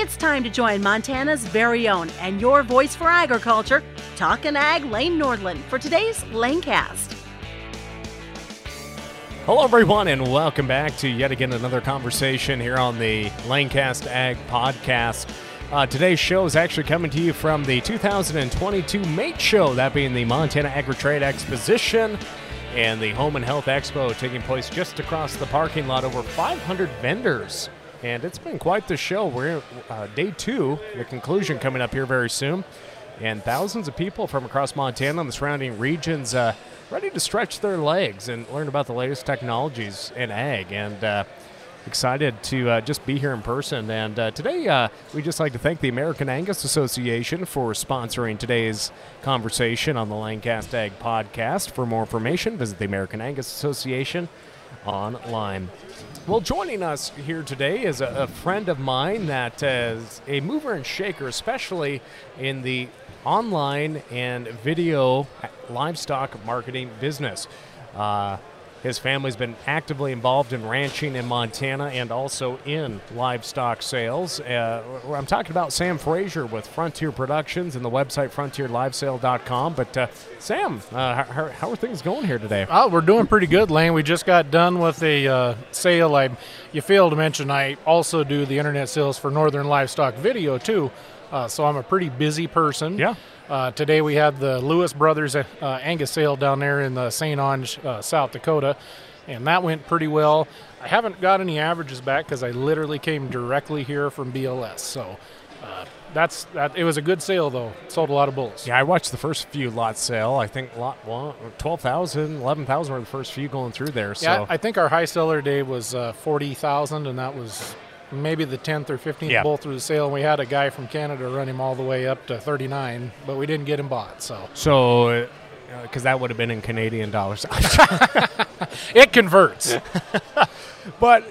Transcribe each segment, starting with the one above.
It's time to join Montana's very own and your voice for agriculture, Talkin' Ag Lane Nordlund, for today's Lanecast. Hello, everyone, and welcome back to yet again another conversation here on the Lanecast Ag Podcast. Uh, today's show is actually coming to you from the 2022 MATE Show, that being the Montana Agri-Trade Exposition and the Home and Health Expo taking place just across the parking lot. Over 500 vendors, and it's been quite the show. We're uh, day two, the conclusion coming up here very soon, and thousands of people from across Montana and the surrounding regions uh, ready to stretch their legs and learn about the latest technologies in ag. And uh, excited to uh, just be here in person. And uh, today, uh, we just like to thank the American Angus Association for sponsoring today's conversation on the Lanecast Ag podcast. For more information, visit the American Angus Association online. Well, joining us here today is a, a friend of mine that is a mover and shaker, especially in the online and video livestock marketing business. Uh, his family's been actively involved in ranching in Montana and also in livestock sales. Uh, I'm talking about Sam Fraser with Frontier Productions and the website frontierlivesale.com. But uh, Sam, uh, how, how, are things going here today? Oh, we're doing pretty good, Lane. We just got done with a uh, sale. I, you failed to mention I also do the internet sales for Northern Livestock Video too. Uh, so I'm a pretty busy person. Yeah. Uh, today we had the Lewis Brothers uh, Angus sale down there in the St. Onge, uh, South Dakota, and that went pretty well. I haven't got any averages back because I literally came directly here from BLS. So uh, that's that. It was a good sale though. Sold a lot of bulls. Yeah, I watched the first few lot sale. I think lot one, 12,000, 11,000 were the first few going through there. So yeah, I think our high seller day was uh, 40,000, and that was maybe the 10th or 15th yeah. bull through the sale. And we had a guy from Canada run him all the way up to 39, but we didn't get him bought. So, so because uh, that would have been in Canadian dollars. it converts. but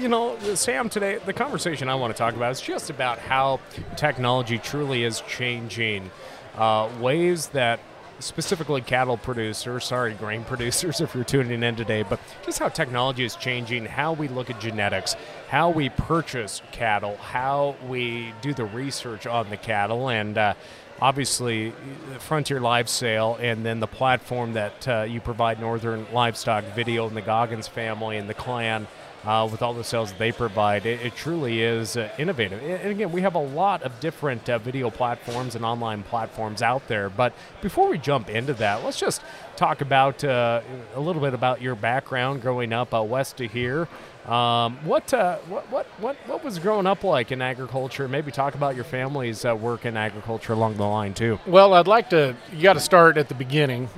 you know, Sam, today the conversation I want to talk about is just about how technology truly is changing uh, ways that specifically cattle producers, sorry, grain producers, if you're tuning in today, but just how technology is changing, how we look at genetics, how we purchase cattle, how we do the research on the cattle, and uh, obviously Frontier Live Sale, and then the platform that uh, you provide Northern Livestock Video and the Goggins family and the clan uh, with all the sales they provide. It, it truly is uh, innovative. And again, we have a lot of different uh, video platforms and online platforms out there. But before we jump into that, let's just talk about uh, a little bit about your background growing up uh, west of here. Um, what, uh, what, what, what, what was growing up like in agriculture? Maybe talk about your family's work in agriculture along the line, too. Well, I'd like to, you got to start at the beginning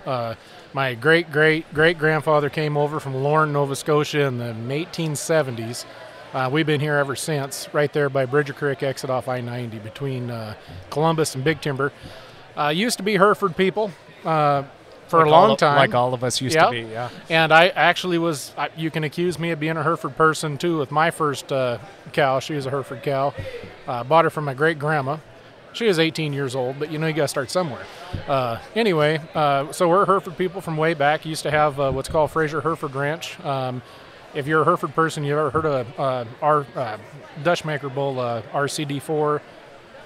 my great great great grandfather came over from Lorne, Nova Scotia in the 1870s. Uh, we've been here ever since, right there by Bridger Creek exit off I 90 between uh, Columbus and Big Timber. Uh, used to be Hereford people uh, for like a long time. Like all of us used yep. to be, yeah. And I actually was, you can accuse me of being a Hereford person too with my first uh, cow. She was a Hereford cow. Uh, bought her from my great grandma. She is 18 years old, but you know you got to start somewhere. Uh, anyway, uh, so we're Hereford people from way back. Used to have uh, what's called Fraser Hereford Ranch. Um, if you're a Hereford person, you've ever heard of uh, our uh, Dutchmaker bull, uh, RCD4.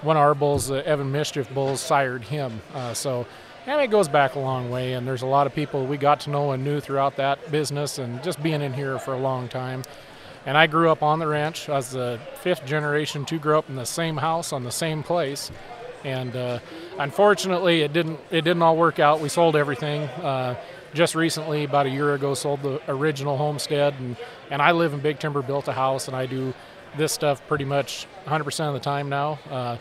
One of our bulls, Evan Mischief bulls, sired him. so, and it goes back a long way. And there's a lot of people we got to know and knew throughout that business, and just being in here for a long time. And I grew up on the ranch. I was the fifth generation to grow up in the same house on the same place. And uh, unfortunately, it didn't it didn't all work out. We sold everything. Uh, just recently, about a year ago, sold the original homestead, and, and I live in Big Timber, built a house, and I do this stuff pretty much 100% of the time now. Uh,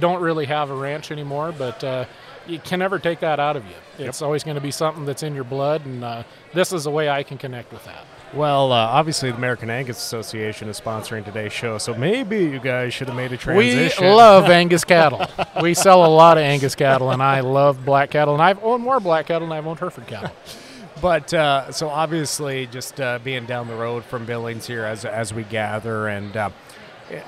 don't really have a ranch anymore, but uh, you can never take that out of you. It's yep. always going to be something that's in your blood, and uh, this is a way I can connect with that. Well, uh, obviously, the American Angus Association is sponsoring today's show, so maybe you guys should have made a transition. We love Angus cattle. we sell a lot of Angus cattle, and I love black cattle, and I've owned more black cattle than I've owned Hereford cattle. but uh, so obviously, just uh, being down the road from Billings here as as we gather, and uh,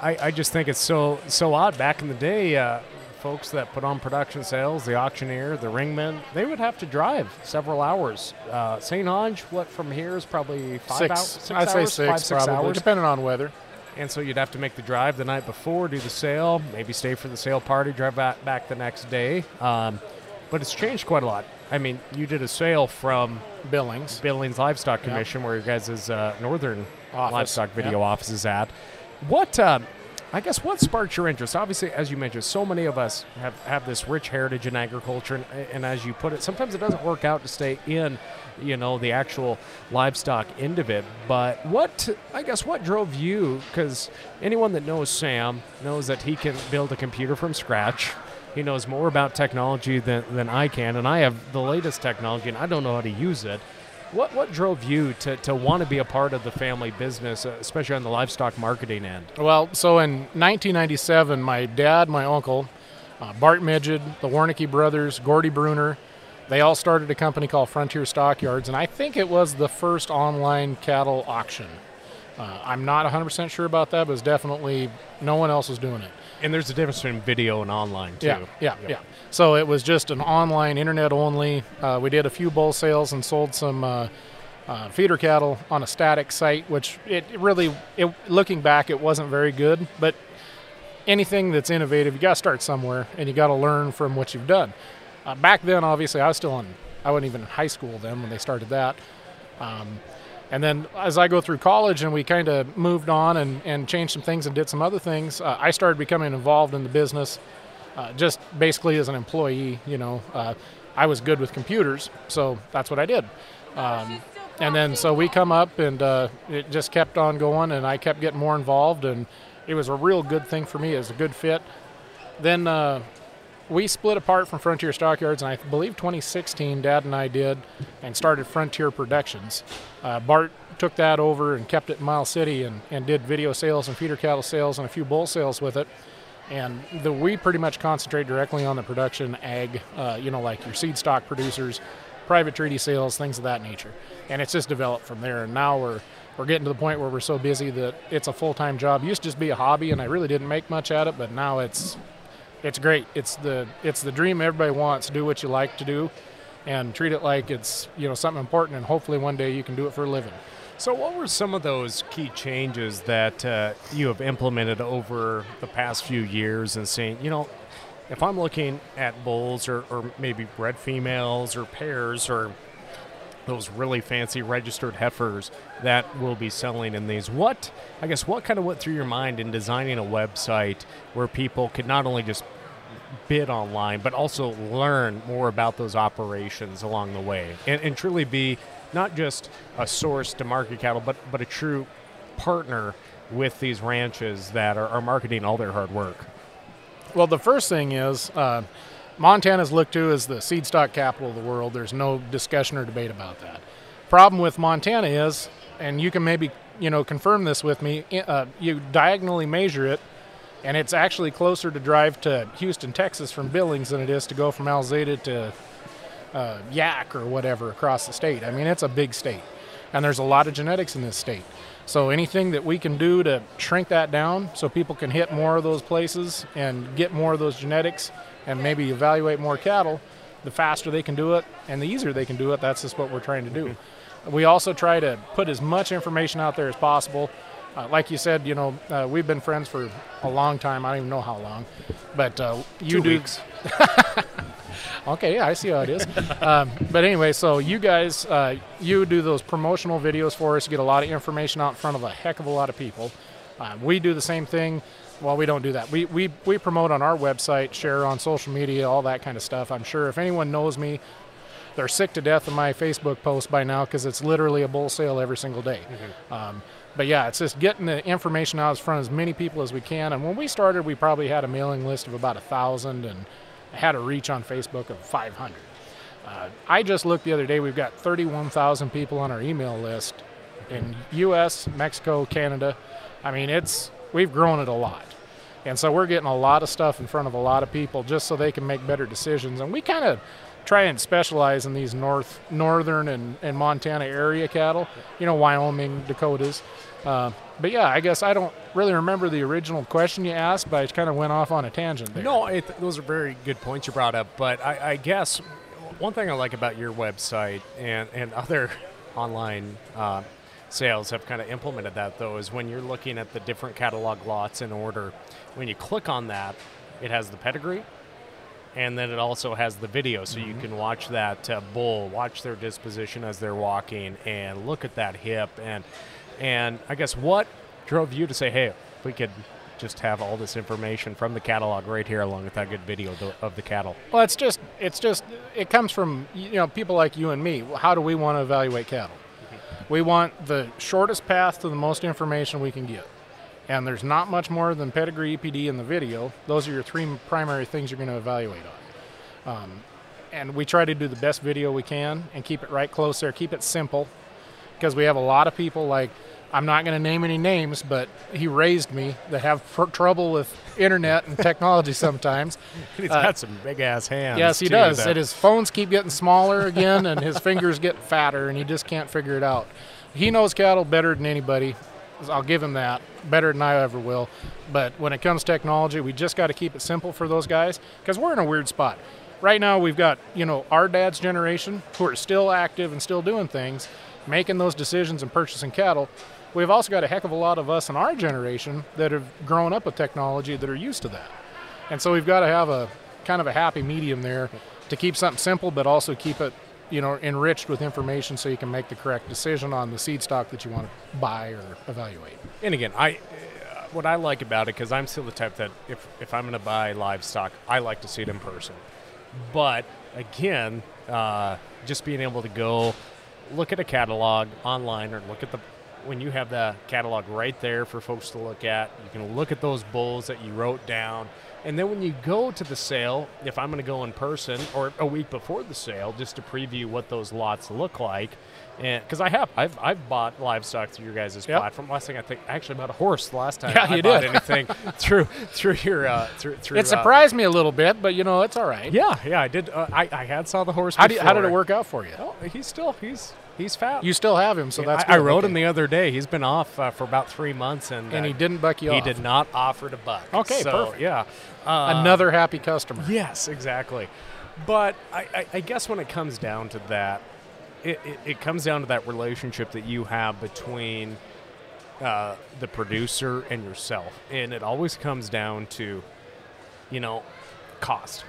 I, I, just think it's so so odd. Back in the day, uh, folks that put on production sales, the auctioneer, the ringmen, they would have to drive several hours. Uh, St. Onge, what from here is probably five six. hours? Six I'd hours, say six, five, six probably, hours. depending on weather. and so you'd have to make the drive the night before, do the sale, maybe stay for the sale party, drive back, back the next day. Um, but it's changed quite a lot. I mean, you did a sale from Billings. Billings Livestock Commission, where your guys' uh, northern Office, livestock video yeah. office is at. What, um, I guess, what sparked your interest? Obviously, as you mentioned, so many of us have, have this rich heritage in agriculture, and, and as you put it, sometimes it doesn't work out to stay in, you know, the actual livestock end of it. But what, I guess, what drove you? Because anyone that knows Sam knows that he can build a computer from scratch. He knows more about technology than, than I can, and I have the latest technology, and I don't know how to use it. What, what drove you to, to want to be a part of the family business, uh, especially on the livestock marketing end? Well, so in 1997, my dad, my uncle, uh, Bart Midget, the Warnicki brothers, Gordy Bruner, they all started a company called Frontier Stockyards, and I think it was the first online cattle auction. Uh, I'm not 100% sure about that, but it's definitely no one else was doing it. And there's a difference between video and online, too. Yeah, yeah, yeah. So it was just an online, internet only. Uh, we did a few bull sales and sold some uh, uh, feeder cattle on a static site, which it it really, it, looking back, it wasn't very good. But anything that's innovative, you got to start somewhere, and you got to learn from what you've done. Uh, back then, obviously, I was still in, I wasn't even in high school then when they started that. Um, and then as I go through college and we kind of moved on and, and changed some things and did some other things, uh, I started becoming involved in the business uh, just basically as an employee. You know, uh, I was good with computers, so that's what I did. Um, and then so we come up and uh, it just kept on going and I kept getting more involved and it was a real good thing for me. Was a good fit. Then uh, we split apart from Frontier Stockyards, and I believe 2016, Dad and I did, and started Frontier Productions. Uh, Bart took that over and kept it in Miles City and, and did video sales and feeder cattle sales and a few bull sales with it. And the, we pretty much concentrate directly on the production ag, uh, you know, like your seed stock producers, private treaty sales, things of that nature. And it's just developed from there. And now we're we're getting to the point where we're so busy that it's a full time job. It used to just be a hobby, and I really didn't make much at it, but now it's it's great. It's the it's the dream everybody wants. Do what you like to do, and treat it like it's you know something important. And hopefully one day you can do it for a living. So, what were some of those key changes that uh, you have implemented over the past few years and saying, you know, if I'm looking at bulls or, or maybe bred females or pairs or those really fancy registered heifers that will be selling in these. What, I guess, what kind of went through your mind in designing a website where people could not only just bid online, but also learn more about those operations along the way and, and truly be not just a source to market cattle, but, but a true partner with these ranches that are, are marketing all their hard work? Well, the first thing is uh, Montana's looked to as the seed stock capital of the world. There's no discussion or debate about that. Problem with Montana is, and you can maybe you know confirm this with me, uh, you diagonally measure it, and it's actually closer to drive to Houston, Texas from Billings than it is to go from Alzada to uh, Yaak or whatever across the state. I mean, it's a big state, and there's a lot of genetics in this state. So anything that we can do to shrink that down so people can hit more of those places and get more of those genetics and maybe evaluate more cattle, the faster they can do it and the easier they can do it, that's just what we're trying to do. We also try to put as much information out there as possible. Uh, like you said, you know, uh, we've been friends for a long time. I don't even know how long, but uh, you Two do. weeks. Okay, yeah, I see how it is. um, but anyway, so you guys, uh, you do those promotional videos for us, You get a lot of information out in front of a heck of a lot of people. Uh, we do the same thing. Well, we don't do that. We, we, we promote on our website, share on social media, all that kind of stuff. I'm sure if anyone knows me, they're sick to death of my Facebook post by now because it's literally a bull sale every single day. Um, but yeah, it's just getting the information out in front of as many people as we can. And when we started, we probably had a mailing list of about a thousand and had a reach on Facebook of 500. Uh, I just looked the other day. We've got 31,000 people on our email list in U.S., Mexico, Canada. I mean, it's we've grown it a lot, and so we're getting a lot of stuff in front of a lot of people just so they can make better decisions. And we kind of try and specialize in these north, northern, and, and Montana area cattle. You know, Wyoming, Dakotas. Uh, but yeah, I guess I don't really remember the original question you asked, but I kind of went off on a tangent there. No, those are very good points you brought up. But I, I guess one thing I like about your website and, and other online uh, sales have kind of implemented that though is when you're looking at the different catalog lots in order when you click on that it has the pedigree and then it also has the video so you can watch that uh, bull watch their disposition as they're walking and look at that hip and and i guess what drove you to say hey we could just have all this information from the catalog right here along with that good video of the cattle Well, it's just it's just it comes from you know people like you and me. How do we want to evaluate cattle? We want the shortest path to the most information we can get. And there's not much more than pedigree, EPD, and the video. Those are your three primary things you're going to evaluate on. Um, and we try to do the best video we can and keep it right close there. Keep it simple because we have a lot of people like I'm not going to name any names, but he raised me that have tr- trouble with internet and technology sometimes. he's Uh, got some big ass hands Yes, he too, does. that- And his phones keep getting smaller again, and his fingers get fatter, and he just can't figure it out. He knows cattle better than anybody. I'll give him that. Better than I ever will. But when it comes to technology, we just got to keep it simple for those guys because we're in a weird spot. Right now, we've got you know our dad's generation who are still active and still doing things, making those decisions and purchasing cattle. We've also got a heck of a lot of us in our generation that have grown up with technology that are used to that. And so we've got to have a kind of a happy medium there to keep something simple, but also keep it, you know, enriched with information so you can make the correct decision on the seed stock that you want to buy or evaluate. And again, I uh, what I like about it because I'm still the type that if if I'm going to buy livestock, I like to see it in person. But again, uh, just being able to go look at a catalog online or look at the when you have the catalog right there for folks to look at, you can look at those bulls that you wrote down. And then when you go to the sale, if I'm going to go in person or a week before the sale, just to preview what those lots look like, and because I have, I've, I've bought livestock through your guys' Yep. platform. Last thing I think, I actually bought a horse the last time Yeah, I you bought did. anything through through your uh, through through. It uh, surprised me a little bit, but you know, it's all right. yeah, yeah, I did. Uh, I I had saw the horse. How, do you, how did it work out for you? Oh, he's still he's he's fat. You still have him, so that's I, I rode him the other day. He's been off uh, for about three months, and and uh, he didn't buck you off. He off. did not offer to buck. Okay, so, perfect. Yeah. Uh, Another happy customer. Yes, exactly. But I, I, I guess when it comes down to that, it, it, it comes down to that relationship that you have between uh, the producer and yourself. And it always comes down to, you know, cost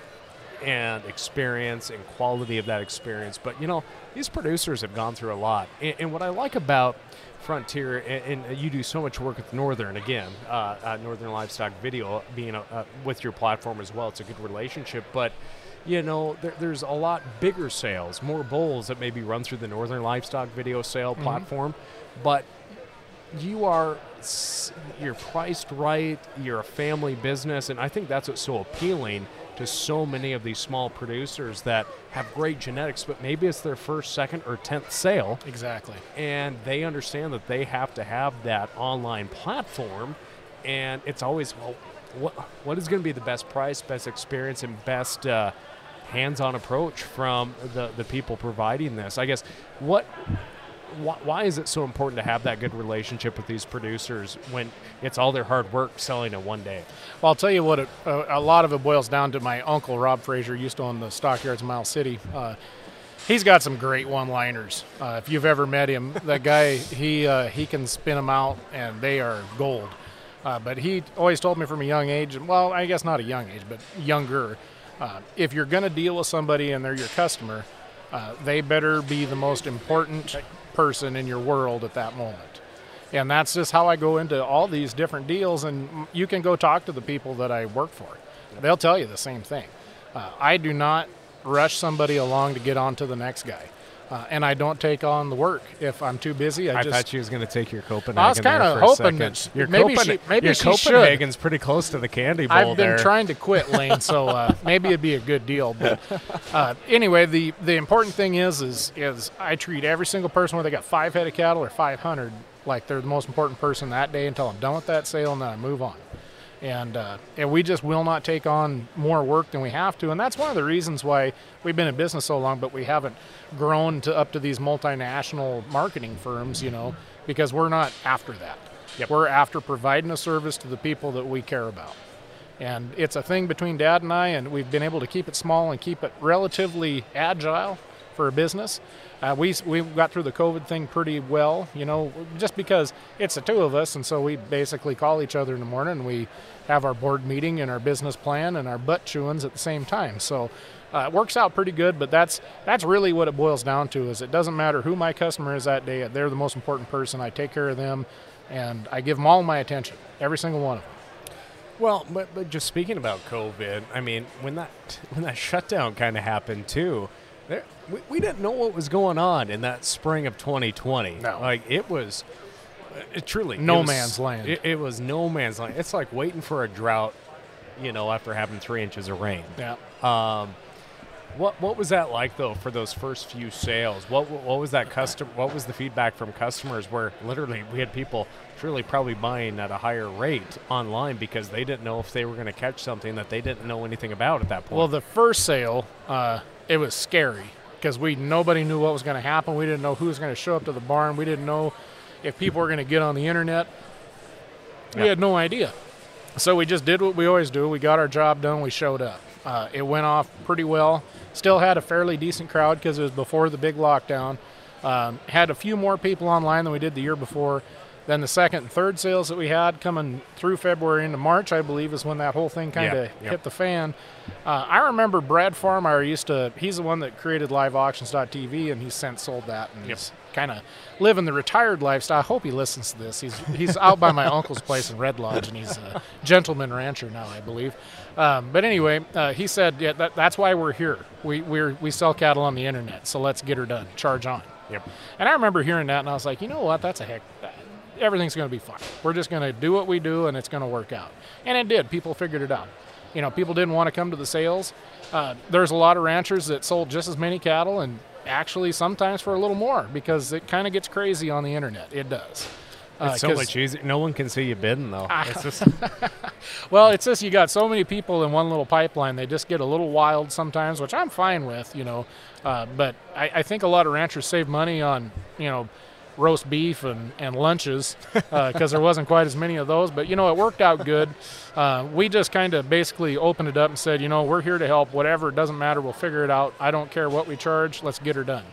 and experience and quality of that experience. But, you know, these producers have gone through a lot. And, and what I like about Frontier, and, and you do so much work with Northern, again, uh, uh, Northern Livestock Video being a, uh, with your platform as well, it's a good relationship. But, you know, there, there's a lot bigger sales, more bulls that maybe run through the Northern Livestock Video sale platform. But you are you're priced right you're a family business and i think that's what's so appealing to so many of these small producers that have great genetics but maybe it's their first second or 10th sale. Exactly. and they understand that they have to have that online platform. And it's always well what what is going to be the best price best experience and best uh, hands-on approach from the the people providing this? I guess what why, why is it so important to have that good relationship with these producers when it's all their hard work selling in one day Well, I'll tell you what, it, uh, a lot of it boils down to my uncle, Rob Fraser, used to own the stockyards in Miles City. Uh, he's got some great one-liners. Uh, if you've ever met him, that guy, he uh, he can spin them out, and they are gold. Uh, but he always told me from a young age, well, I guess not a young age, but younger, uh, if you're going to deal with somebody and they're your customer, uh, they better be the most important person in your world at that moment. And that's just how I go into all these different deals. And you can go talk to the people that I work for. They'll tell you the same thing. Uh, I do not rush somebody along to get on to the next guy. Uh, and I don't take on the work if I'm too busy. I, I, just thought she was going to take your Copenhagen. I was kinda hoping second. that your maybe Copen- she- maybe your she should. Copenhagen's pretty close to the candy bowl I've been there. trying to quit, Lane, so uh, maybe it'd be a good deal. But uh, anyway, the the important thing is is is I treat every single person whether they got five head of cattle or five hundred like they're the most important person that day until I'm done with that sale and then I move on. And uh, and we just will not take on more work than we have to, and that's one of the reasons why we've been in business so long, but we haven't grown to up to these multinational marketing firms, you know, because we're not after that. We're after providing a service to the people that we care about. And it's a thing between Dad and I, and we've been able to keep it small and keep it relatively agile for a business. Uh, we we got through the COVID thing pretty well, you know, just because it's the two of us, and so we basically call each other in the morning. and We have our board meeting and our business plan and our butt chewings at the same time. So uh, it works out pretty good. But that's that's really what it boils down to. Is it doesn't matter who my customer is that day. They're the most important person. I take care of them, and I give them all my attention, every single one of them. Well, but, but just speaking about COVID, I mean, when that when that shutdown kind of happened too, there, we, we didn't know what was going on in that spring of 2020. No. like it was it truly No was- man's land. It, it was no man's land. It's like waiting for a drought, you know, after having three inches of rain. Yeah. Um, what what was that like though for those first few sales? What what was that custom? What was the feedback from customers? Where literally we had people truly probably buying at a higher rate online because they didn't know if they were going to catch something that they didn't know anything about at that point. Well, the first sale, uh, it was scary because we nobody knew what was going to happen. We didn't know who was going to show up to the barn. We didn't know if people were going to get on the internet. We Yeah. had no idea. So we just did what we always do. We got our job done. We showed up. Uh, it went off pretty well. Still had a fairly decent crowd because it was before the big lockdown. Um, had a few more people online than we did the year before. Then the second and third sales that we had coming through February into March, I believe, is when that whole thing kind of Yeah, yep. hit the fan. Uh, I remember Brad Farmeyer used to. He's the one that created LiveAuctions.tv, and he's since sold that and he's kind of living the retired lifestyle. I hope he listens to this. He's he's out by my uncle's place in Red Lodge, and he's a gentleman rancher now, I believe. Um, but anyway, uh, he said, "Yeah, that, that's why we're here. We we're, we sell cattle on the internet, so let's get her done. Charge on." yep. And I remember hearing that, and I was like, you know what? That's a heck. Everything's going to be fine. We're just going to do what we do, and it's going to work out. And it did. People figured it out. You know, people didn't want to come to the sales. Uh, there's a lot of ranchers that sold just as many cattle, and actually sometimes for a little more because it kind of gets crazy on the internet. It does. Uh, It's so much easier. No one can see you bidding though. It's just Well, it's just you got so many people in one little pipeline. They just get a little wild sometimes, which I'm fine with, you know. Uh, but I, I think a lot of ranchers save money on, you know, roast beef and, and lunches because there wasn't quite as many of those. But, you know, it worked out good. Uh, we just kind of basically opened it up and said, you know, we're here to help. Whatever, it doesn't matter. We'll figure it out. I don't care what we charge. Let's get her done.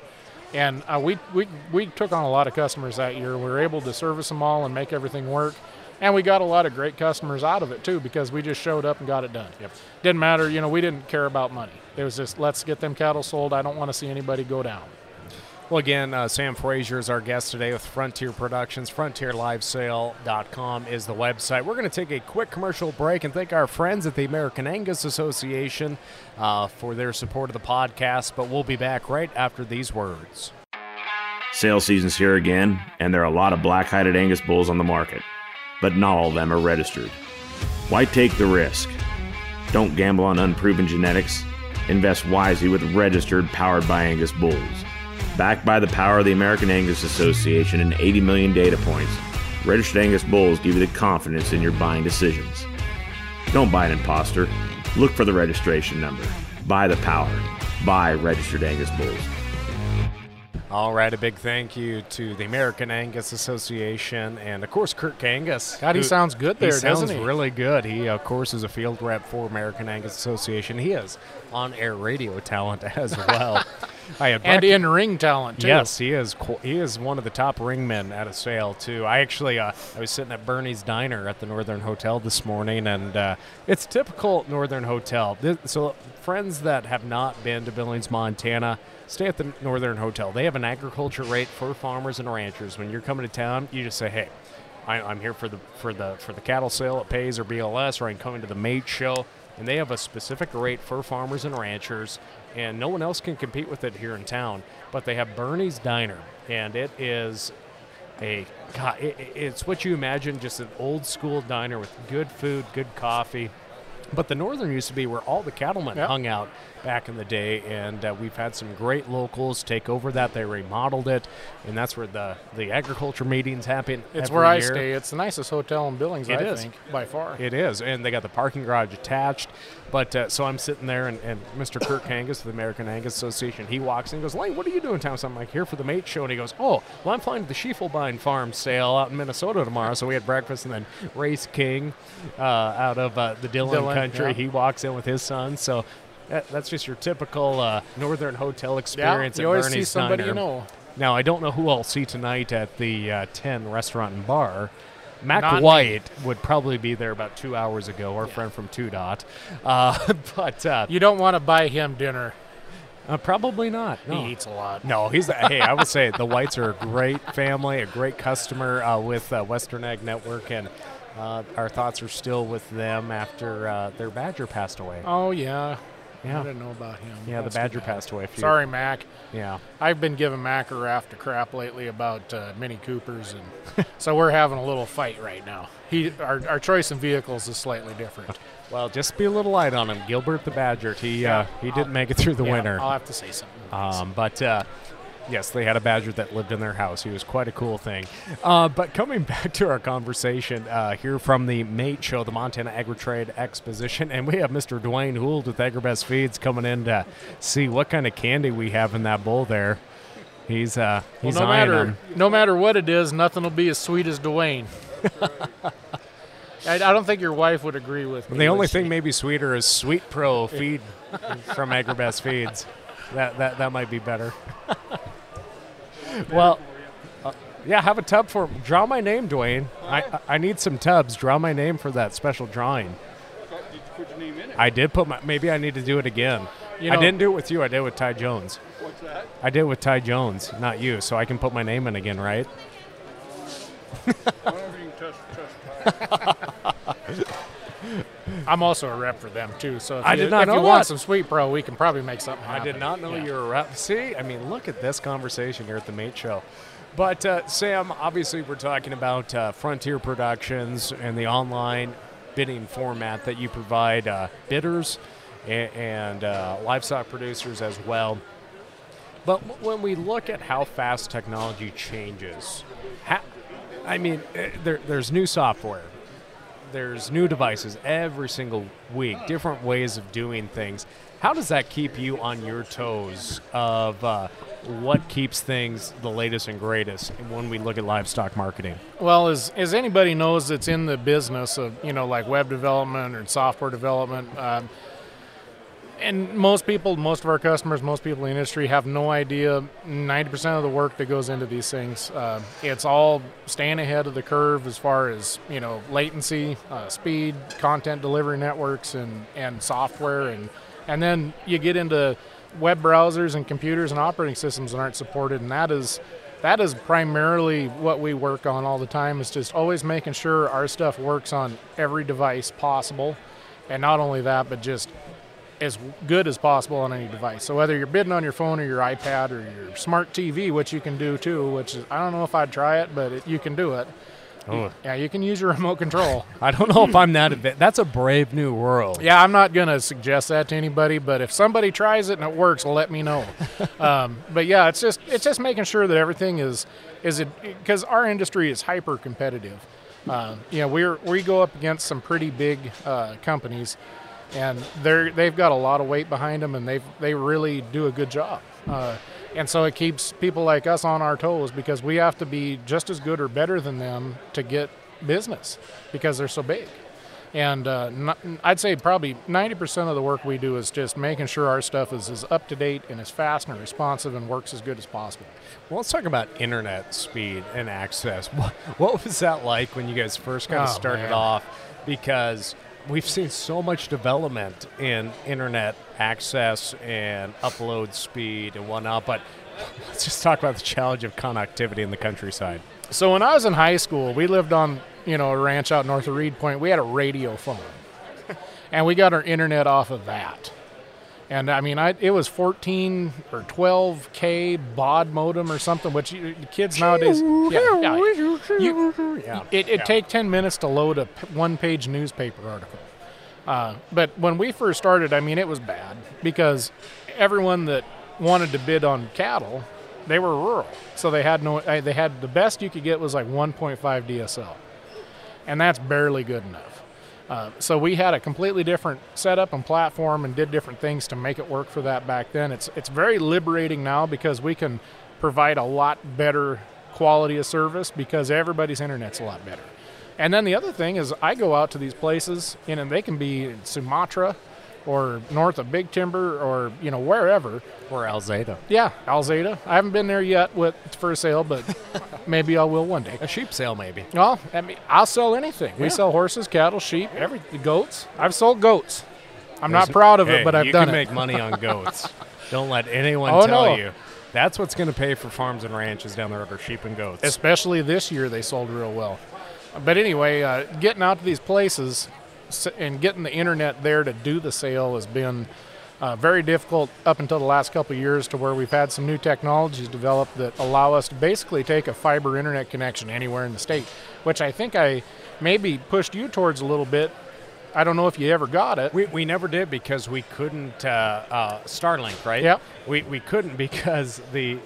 And uh, we, we, we took on a lot of customers that year. We were able to service them all and make everything work. And we got a lot of great customers out of it too because we just showed up and got it done. Yep. Didn't matter, you know, we didn't care about money. It was just let's get them cattle sold. I don't want to see anybody go down. Well, again, uh, Sam Fraser is our guest today with Frontier Productions. FrontierLivesale.com is the website. We're going to take a quick commercial break and thank our friends at the American Angus Association uh, for their support of the podcast. But we'll be back right after these words. Sale season's here again, and there are a lot of black hided Angus bulls on the market, but not all of them are registered. Why take the risk? Don't gamble on unproven genetics. Invest wisely with registered, powered by Angus bulls. Backed by the power of the American Angus Association and 80 million data points, registered Angus bulls give you the confidence in your buying decisions. Don't buy an imposter. Look for the registration number. Buy the power. Buy registered Angus bulls. All right, a big thank you to the American Angus Association and, of course, Kirk Angus. God, he sounds good he there, sounds doesn't he? really good. He, of course, is a field rep for American Angus Association. He is on-air radio talent as well. I had And in ring talent too. Yes, he is. He is one of the top ringmen at a sale too. I actually, uh, I was sitting at Bernie's Diner at the Northern Hotel this morning, and uh, it's typical Northern Hotel. So, friends that have not been to Billings, Montana, stay at the Northern Hotel. They have an agriculture rate for farmers and ranchers. When you're coming to town, you just say, "Hey, I, I'm here for the for the for the cattle sale at Pays or BLS, or I'm coming to the Mate Show." And they have a specific rate for farmers and ranchers, and no one else can compete with it here in town. But they have Bernie's Diner, and it is a God, it- it's what you imagine, just an old school diner with good food, good coffee. But the Northern used to be where all the cattlemen Yep. hung out back in the day, and uh, we've had some great locals take over that. They remodeled it, and that's where the, the agriculture meetings happen. It's where I year. stay. It's the nicest hotel in Billings, It I is. think, by far. It is, and they got the parking garage attached. But uh, so I'm sitting there, and, and Mr. Kirk Angus of the American Angus Association, he walks in and goes, Lane, what are you doing, Tom? So I'm like, here for the mate show. And he goes, oh, well, I'm flying to the Schiefelbein Farm sale out in Minnesota tomorrow. So we had breakfast, and then Race King uh, out of uh, the Dillon, Dillon, country, yeah. he walks in with his son. So That, that's just your typical uh, northern hotel experience yeah, you at always Bernie's see somebody Diner. you know. Now I don't know who I'll see tonight at the uh, Ten Restaurant and Bar. Mac Not me. White would probably be there about two hours ago. Our friend from Two Dot, uh, but uh, You don't want to buy him dinner. uh, probably not. No. He eats a lot. No, he's hey. I would say the Whites are a great family, a great customer uh, with uh, Western Ag Network, and uh, our thoughts are still with them after uh, their Badger passed away. Oh yeah. Yeah. I didn't know about him. yeah, the That's too Badger passed away. A few, Sorry, Mac. Yeah. I've been giving Mac a raft of crap lately about uh, Mini Coopers, and so we're having a little fight right now. He, our, our choice in vehicles is slightly different. Well, just be a little light on him, Gilbert the Badger. He uh, he didn't make it through the Yeah, winter. I'll have to say something. Um, but uh, yes, they had a badger that lived in their house. He was quite a cool thing. Uh, but coming back to our conversation uh, here from the Mate Show, the Montana Agri-Trade Exposition, and we have Mr. Dwayne Hould with AgriBest Feeds coming in to see what kind of candy we have in that bowl there. He's uh, well, no matter no matter what it is, nothing will be as sweet as Dwayne. I, I don't think your wife would agree with me. The only thing she? maybe sweeter is Sweet Pro feed from AgriBest Feeds. That that that might be better. well, uh, yeah, have a tub for draw my name, Dwayne. I I- I need some tubs. Draw my name for that special drawing. Did you put your name in it? I did put my. Maybe I need to do it again. You I didn't do it with you. I did it with Ty Jones. What's that? I did it with Ty Jones, not you. So I can put my name in again, right? Whatever you can touch, touch. I'm also a rep for them too. So if I you, did not if know you want that. some Sweet Pro, we can probably make something Happen. I did not know Yeah. you were a rep. See, I mean, look at this conversation here at the Mate Show. But uh, Sam, obviously, we're talking about uh, Frontier Productions and the online bidding format that you provide uh, bidders and, and uh, livestock producers as well. But when we look at how fast technology changes, ha- I mean, eh, there, there's new software, there's new devices every single week, different ways of doing things. How does that keep you on your toes of uh, what keeps things the latest and greatest when we look at livestock marketing? Well, as as anybody knows that's in the business of you know like web development or software development, um, and most people, most of our customers, most people in the industry have no idea 90% of the work that goes into these things. Uh, it's all staying ahead of the curve as far as you know latency, uh, speed, content delivery networks, and and software, and and then you get into web browsers and computers and operating systems that aren't supported, and that is that is primarily what we work on all the time. Is just always making sure our stuff works on every device possible, and not only that, but just as good as possible on any device. So whether you're bidding on your phone or your iPad or your smart TV, which you can do too, which is I don't know if I'd try it, but it, you can do it. Oh. Yeah, you can use your remote control. I don't know if I'm that advanced. That's a brave new world. Yeah, I'm not gonna suggest that to anybody, but if somebody tries it and it works, let me know. um, but yeah, it's just it's just making sure that everything is is it because our industry is hyper competitive. Uh, you know, we're we go up against some pretty big uh, companies, and they're they've got a lot of weight behind them, and they they really do a good job. Uh, and so it keeps people like us on our toes because we have to be just as good or better than them to get business because they're so big. And uh, n- I'd say probably 90% of the work we do is just making sure our stuff is as up to date and as fast and responsive and works as good as possible. Well, let's talk about internet speed and access. What, what was that like when you guys first kind of Oh, started man. off? Because we've seen so much development in internet access and upload speed and whatnot. But let's just talk about the challenge of connectivity in the countryside. So when I was in high school, we lived on you know a ranch out north of Reed Point. We had a radio phone, and we got our internet off of that. And I mean, I, it was 14 or 12 k baud modem or something. Which you, kids nowadays, yeah, yeah, you, Yeah. it it take 10 minutes to load a p- one-page newspaper article. Uh, but when we first started, I mean, it was bad because everyone that wanted to bid on cattle, they were rural, so they had no. uh, They had the best you could get was like 1.5 DSL, and that's barely good enough. Uh, so we had a completely different setup and platform, and did different things to make it work for that back then. It's it's very liberating now because we can provide a lot better quality of service because everybody's internet's a lot better. And then the other thing is, I go out to these places, know, they can be in Sumatra or north of Big Timber or you know wherever. Or Alzada. Yeah, Alzada. I haven't been there yet with for a sale, but maybe I will one day. A sheep sale, maybe. Well, I mean, I'll sell anything. We sell horses, cattle, sheep, every goats. I've sold goats. I'm not proud of Hey, it, but I've done. you done can it. make money on goats. Don't let anyone Oh, tell no. you. That's what's going to pay for farms and ranches down the river, sheep and goats. especially this year they sold real well but anyway uh, getting out to these places and getting the internet there to do the sale has been uh, very difficult up until the last couple years to where we've had some new technologies developed that allow us to basically take a fiber internet connection anywhere in the state which i think i maybe pushed you towards a little bit i don't know if you ever got it We, we never did because we couldn't uh, uh, Starlink, right? Yep. We, we couldn't because the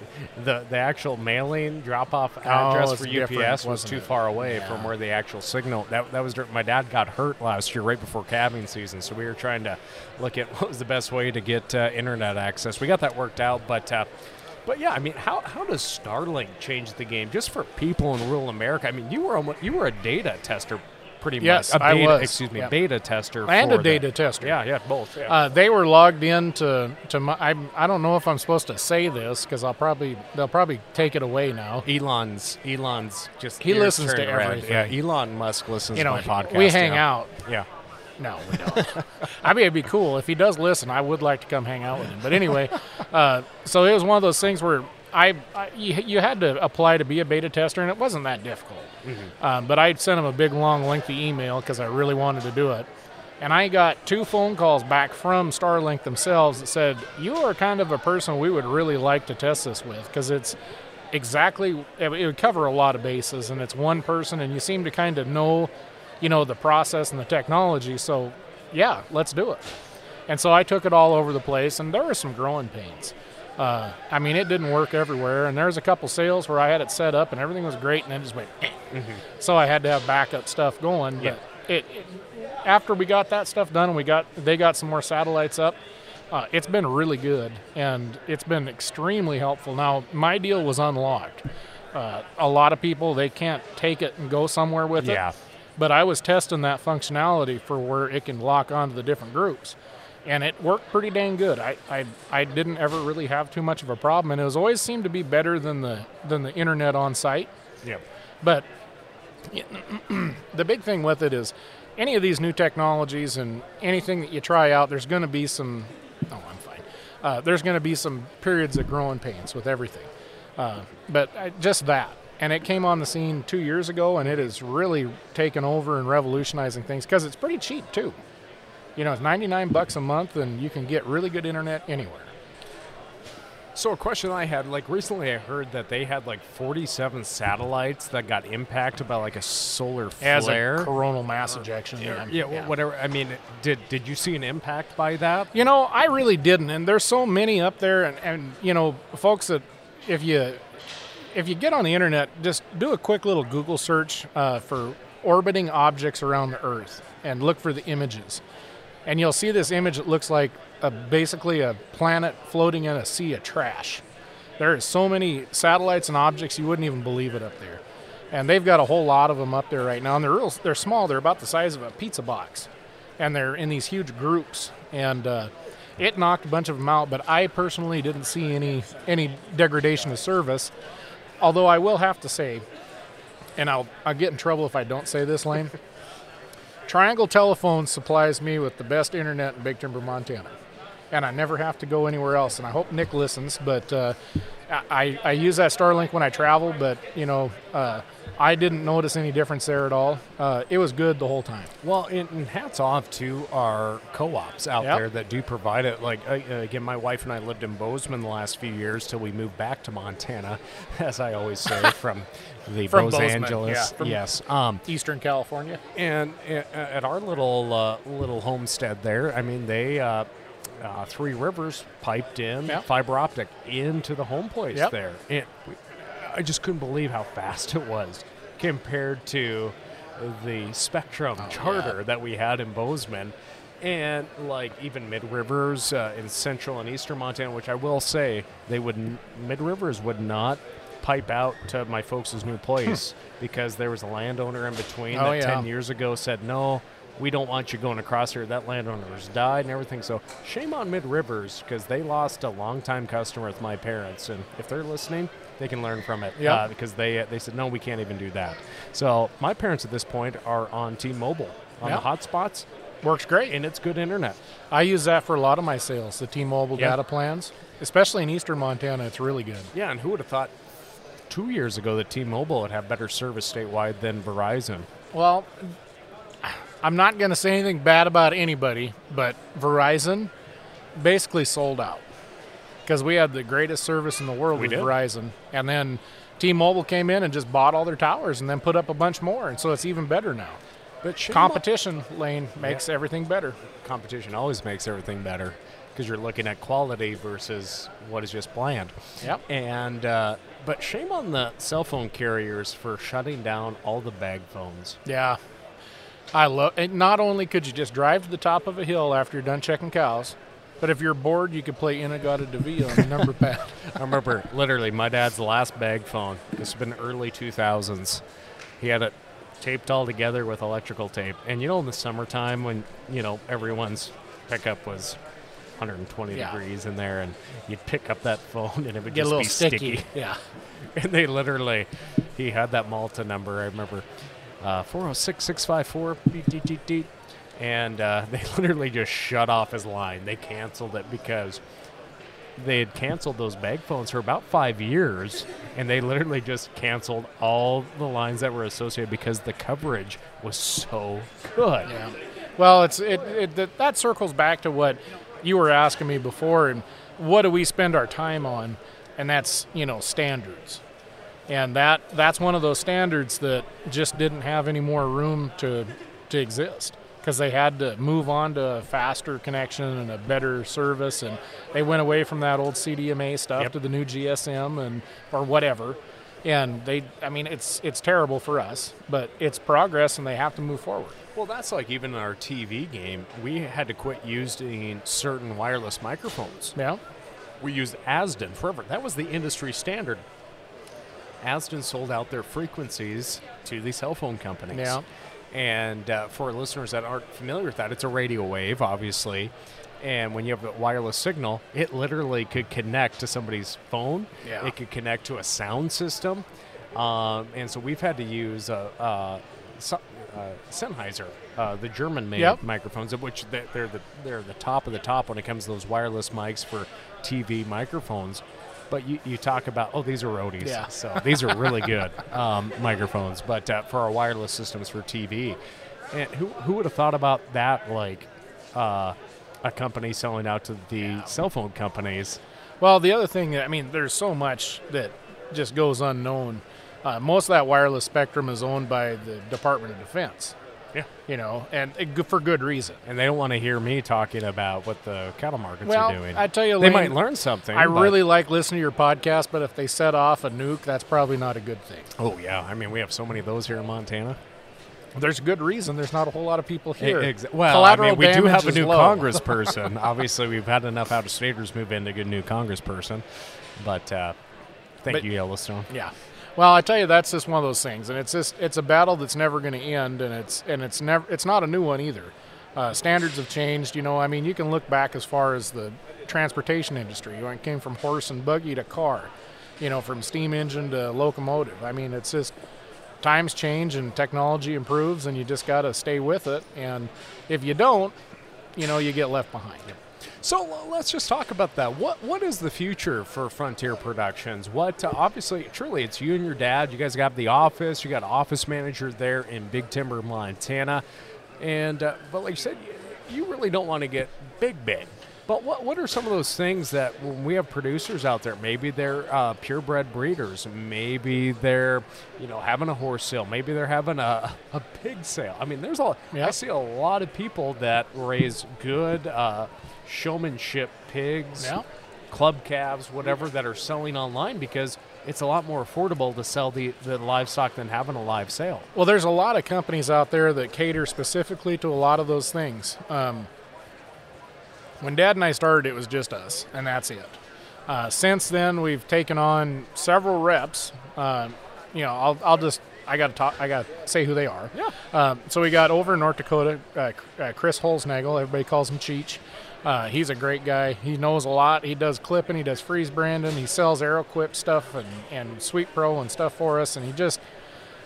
the the actual mailing drop off address Oh, for UPS was too it? far away Yeah. from where the actual signal. That that was my dad got hurt last year right before calving season, so we were trying to look at what was the best way to get uh, internet access. We got that worked out, but. Uh, but yeah, I mean, how, how does Starlink change the game just for people in rural America? I mean, you were almo- you were a data tester, pretty Yes, much. A I beta, was. Excuse me, Yep. beta tester And a data tester. Yeah, yeah, both. Yeah. Uh, they were logged in to, to my, I, I don't know if I'm supposed to say this because I'll probably they'll probably take it away now. Elon's Elon's just He listens to red. everything. Yeah, Elon Musk listens You know, to my podcast. we hang yeah. out. Yeah. No, we don't. I mean, it'd be cool if he does listen. I would like to come hang out with him. But anyway, uh, so it was one of those things where I, I you, you had to apply to be a beta tester, and it wasn't that difficult. Um, but I sent him a big, long, lengthy email because I really wanted to do it. And I got two phone calls back from Starlink themselves that said, "You are kind of a person we would really like to test this with because it's exactly it would cover a lot of bases, and it's one person, and you seem to kind of know, you know, the process and the technology. So, yeah, let's do it." And so I took it all over the place, and there were some growing pains. Uh, I mean, it didn't work everywhere, and there was a couple sales where I had it set up and everything was great, and then it just went. eh. So I had to have backup stuff going. But Yeah. it, it after we got that stuff done and we got they got some more satellites up, uh, it's been really good and it's been extremely helpful. Now my deal was unlocked. Uh, a lot of people they can't take it and go somewhere with Yeah. it. But I was testing that functionality for where it can lock onto the different groups. And it worked pretty dang good. I, I, I didn't ever really have too much of a problem, and it was always seemed to be better than the than the internet on site. Yeah. But the big thing with it is any of these new technologies and anything that you try out, there's going to be some. Oh, I'm fine. Uh, there's going to be some periods of growing pains with everything. Uh, but just that. And it came on the scene two years ago, and it has really taken over and revolutionizing things because it's pretty cheap too. You know, it's 99 bucks a month, and you can get really good internet anywhere. So a question I had, like recently, I heard that they had like 47 satellites that got impacted by like a solar As flare. a coronal mass ejection. yeah, yeah, wh- whatever. I mean, did did you see an impact by that? You know, I really didn't, and there's so many up there, and, and you know, folks that if you if you get on the internet, just do a quick little Google search uh, for orbiting objects around the Earth, and look for the images, and you'll see this image that looks like a, basically a planet floating in a sea of trash. There is so many satellites and objects you wouldn't even believe it up there, and they've got a whole lot of them up there right now, and they're real, they're small. They're about the size of a pizza box, and they're in these huge groups, and uh, it knocked a bunch of them out. But I personally didn't see any any degradation of service. Although I will have to say, and I'll I'll get in trouble if I don't say this, Lane. Triangle Telephone supplies me with the best internet in Big Timber, Montana, and I never have to go anywhere else. And I hope Nick listens, but uh, I I use that Starlink when I travel, but you know. Uh, I didn't notice any difference there at all. Uh, it was good the whole time. Well, and, and hats off to our co-ops out Yep. there that do provide it. Like uh, again, my wife and I lived in Bozeman the last few years till we moved back to Montana, as I always say, from the From Los Angeles. yeah, yes. Um, Eastern California. and uh, at our little uh, little homestead there, I mean, they uh, Three Rivers piped in Yep. fiber optic into the home place Yep. there. And we, I just couldn't believe how fast it was compared to the Spectrum Oh, charter that we had in Bozeman. And like even Mid Rivers uh, in central and eastern Montana, which I will say they would Mid Rivers would not pipe out to my folks' new place because there was a landowner in between Oh, that yeah. 10 years ago said no we don't want you going across here. That landowner's died and everything. So shame on Mid Rivers because they lost a longtime customer with my parents, and if they're listening, they can learn from it. Yep. Uh, because they they said no, we can't even do that. So my parents at this point are on T-Mobile on Yep. the hotspots, Works great. and it's good internet. I use that for a lot of my sales, the T-Mobile Yeah. data plans, especially in eastern Montana. It's really good. Yeah, and who would have thought two years ago that T-Mobile would have better service statewide than Verizon? Well, I'm not going to say anything bad about anybody, but Verizon basically sold out because we had the greatest service in the world We with did. Verizon, and then T-Mobile came in and just bought all their towers and then put up a bunch more, and so it's even better now. But Competition lane makes everything better. competition always makes everything better because you're looking at quality versus what is just bland. Yep. And uh, but shame on the cell phone carriers for shutting down all the bag phones. Yeah. I love it. Not only could you just drive to the top of a hill after you're done checking cows, but if you're bored, you could play Inagata Deville on the number pad. I remember literally my dad's last bag phone. This has been early 2000s. He had it taped all together with electrical tape. And you know, in the summertime when you know everyone's pickup was 120 Yeah. degrees in there, and you'd pick up that phone and it would Get a just little be sticky. sticky. Yeah. and they literally, he had that Malta number. I remember, uh, four zero six six five four. And uh, they literally just shut off his line. They canceled it because they had canceled those bag phones for about five years, and they literally just canceled all the lines that were associated because the coverage was so good. Yeah. Well, it's it, it that, that circles back to what you were asking me before, and what do we spend our time on? And that's you know standards, and that that's one of those standards that just didn't have any more room to to exist because they had to move on to a faster connection and a better service, and they went away from that old CDMA stuff Yep. to the new GSM and or whatever. And they, I mean, it's it's terrible for us, but it's progress, and they have to move forward. Well, that's like even in our TV game, we had to quit using certain wireless microphones. Yeah. We used Azden forever. That was the industry standard. Azden sold out their frequencies to these cell phone companies. Yeah. And uh, for listeners that aren't familiar with that, it's a radio wave, obviously. And when you have a wireless signal, it literally could connect to somebody's phone. Yeah. It could connect to a sound system. Um, and so we've had to use uh, uh, so- uh, Sennheiser, uh, the German-made Yep. microphones, of which they're the they're the top of the top when it comes to those wireless mics for TV microphones. But you, you talk about oh these are roadies, Yeah. so these are really good um, microphones. But uh, for our wireless systems for TV, and who who would have thought about that? Like uh, a company selling out to the cell phone companies. Well, the other thing, I mean, there's so much that just goes unknown. Uh, most of that wireless spectrum is owned by the Department of Defense, Yeah. you know, and it, for good reason. And they don't want to hear me talking about what the cattle markets Well, are doing. I tell you, they might learn something. I really like listening to your podcast, but if they set off a nuke, that's probably not a good thing. Oh yeah, I mean we have so many of those here in Montana. There's good reason. There's not a whole lot of people here. Ex- well, Collateral I mean, we do have a new low. congressperson. Obviously, we've had enough out-of-staters move in to get a new congressperson. But uh, thank But- you, Yellowstone. Yeah. Well, I tell you, that's just one of those things, and it's just it's a battle that's never going to end, and it's and it's never it's not a new one either. Uh, standards have changed. You know, I mean, you can look back as far as the transportation industry. You know, it came from horse and buggy to car. You know, from steam engine to locomotive. I mean, it's just times change and technology improves, and you just got to stay with it. And if you don't, you know, you get left behind. So let's just talk about that. What what is the future for Frontier Productions? What uh, obviously, truly, it's you and your dad. You guys got the office. You got office manager there in Big Timber, Montana, and uh, but like you said, you, you really don't want to get big, big. But what what are some of those things that when we have producers out there? Maybe they're uh, purebred breeders. Maybe they're you know having a horse sale. Maybe they're having a, a pig sale. I mean, there's a. I see a lot of people that raise good uh, showmanship pigs, club calves, whatever, that are selling online because it's a lot more affordable to sell the, the livestock than having a live sale. Well, there's a lot of companies out there that cater specifically to a lot of those things. Um, when Dad and I started, it was just us, and that's it. Uh, since then, we've taken on several reps. Uh, you know, I'll, I'll just I got to talk. I got to say who they are. Yeah. Um, so we got over in North Dakota, uh, uh, Chris Holznagel. Everybody calls him Cheech. Uh, he's a great guy. He knows a lot. He does clipping. He does freeze branding. He sells Arrowquip stuff and, and Sweet Pro and stuff for us. And he just,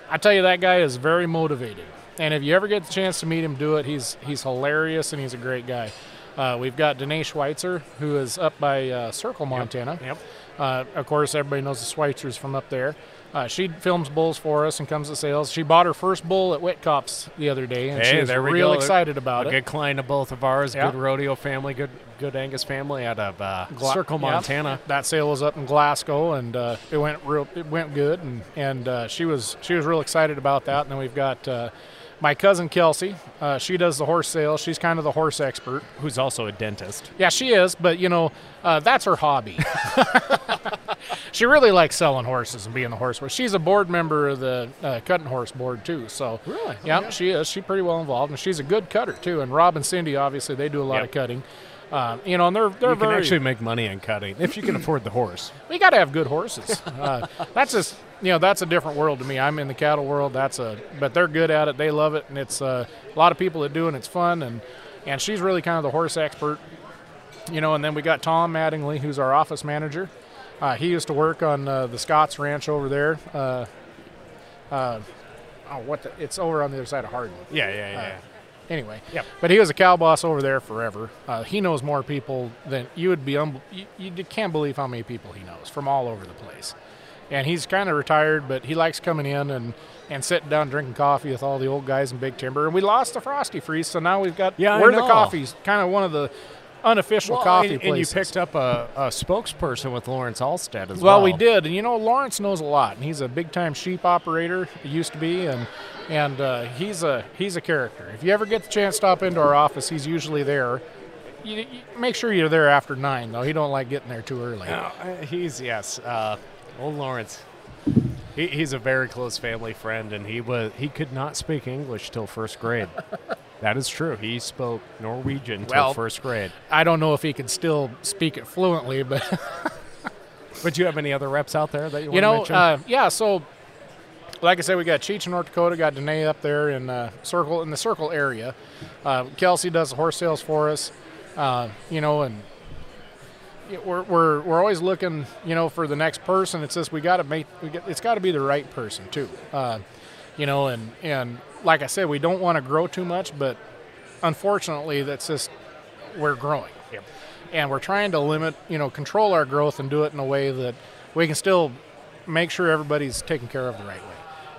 I tell you, that guy is very motivated. And if you ever get the chance to meet him, do it. He's he's hilarious and he's a great guy. Uh, we've got Danae Schweitzer, who is up by uh, Circle, Montana. Yep. Uh, of course, everybody knows the Schweitzers from up there. Uh, she films bulls for us and comes to sales. She bought her first bull at Whitcops the other day, and Hey, she was there we real go. excited about a it. good client of both of ours. Yeah. Good rodeo family. Good good Angus family out of uh, Gla- Circle. Montana. That sale was up in Glasgow, and uh, it went real. It went good, and and uh, she was she was real excited about that. And then we've got uh, my cousin Kelsey. Uh, she does the horse sales. She's kind of the horse expert. Who's also a dentist. Yeah, she is, but you know, uh, that's her hobby. she really likes selling horses and being the horse. She's a board member of the uh, cutting horse board too. So Really? yeah, she is. She's pretty well involved, and she's a good cutter too. And Rob and Cindy, obviously, they do a lot Yep. of cutting. Uh, you know, and they're they're You can very. actually make money in cutting if you can afford the horse. we got to have good horses. Uh, that's just you know that's a different world to me. I'm in the cattle world. That's a but they're good at it. They love it, and it's uh, a lot of people that do, it, and it's fun. And and she's really kind of the horse expert, you know. And then we got Tom Mattingly, who's our office manager. Uh, he used to work on uh, the Scotts Ranch over there. Uh, uh, oh, what? The, it's over on the other side of Hardin Yeah, yeah, yeah. anyway. Yep. But he was a cow boss over there forever. Uh, he knows more people than you would be. Um, you, you can't believe how many people he knows from all over the place. And he's kind of retired, but he likes coming in and, and sitting down drinking coffee with all the old guys in Big Timber. And we lost the Frosty Freeze, so now we've got Yeah, we're the coffee's kind of one of the unofficial Well, coffee and, and you picked up a, a spokesperson with Lawrence Alstead as Well, well. we did, and you know Lawrence knows a lot, and he's a big-time sheep operator. He used to be, and and uh, he's a he's a character. If you ever get the chance to stop into our office, he's usually there. You, you make sure you're there after nine, though. He don't like getting there too early. No, uh, he's yes, uh, old Lawrence. He, he's a very close family friend, and he was he could not speak English till first grade. that is true. He spoke Norwegian till Well- first grade. I don't know if he can still speak it fluently, but But do you have any other reps out there that you, you know, want to mention? uh, yeah. So, like I said, we got Cheech in North Dakota, got Danae up there in uh, Circle in the Circle area. Uh, Kelsey does the horse sales for us, uh, you know, and we're, we're we're always looking, you know, for the next person. It's just we got to make it's got to be the right person too, uh, you know, and and like I said, we don't want to grow too much, but unfortunately, that's just we're growing and we're trying to limit, you know, control our growth and do it in a way that we can still make sure everybody's taken care of the right way.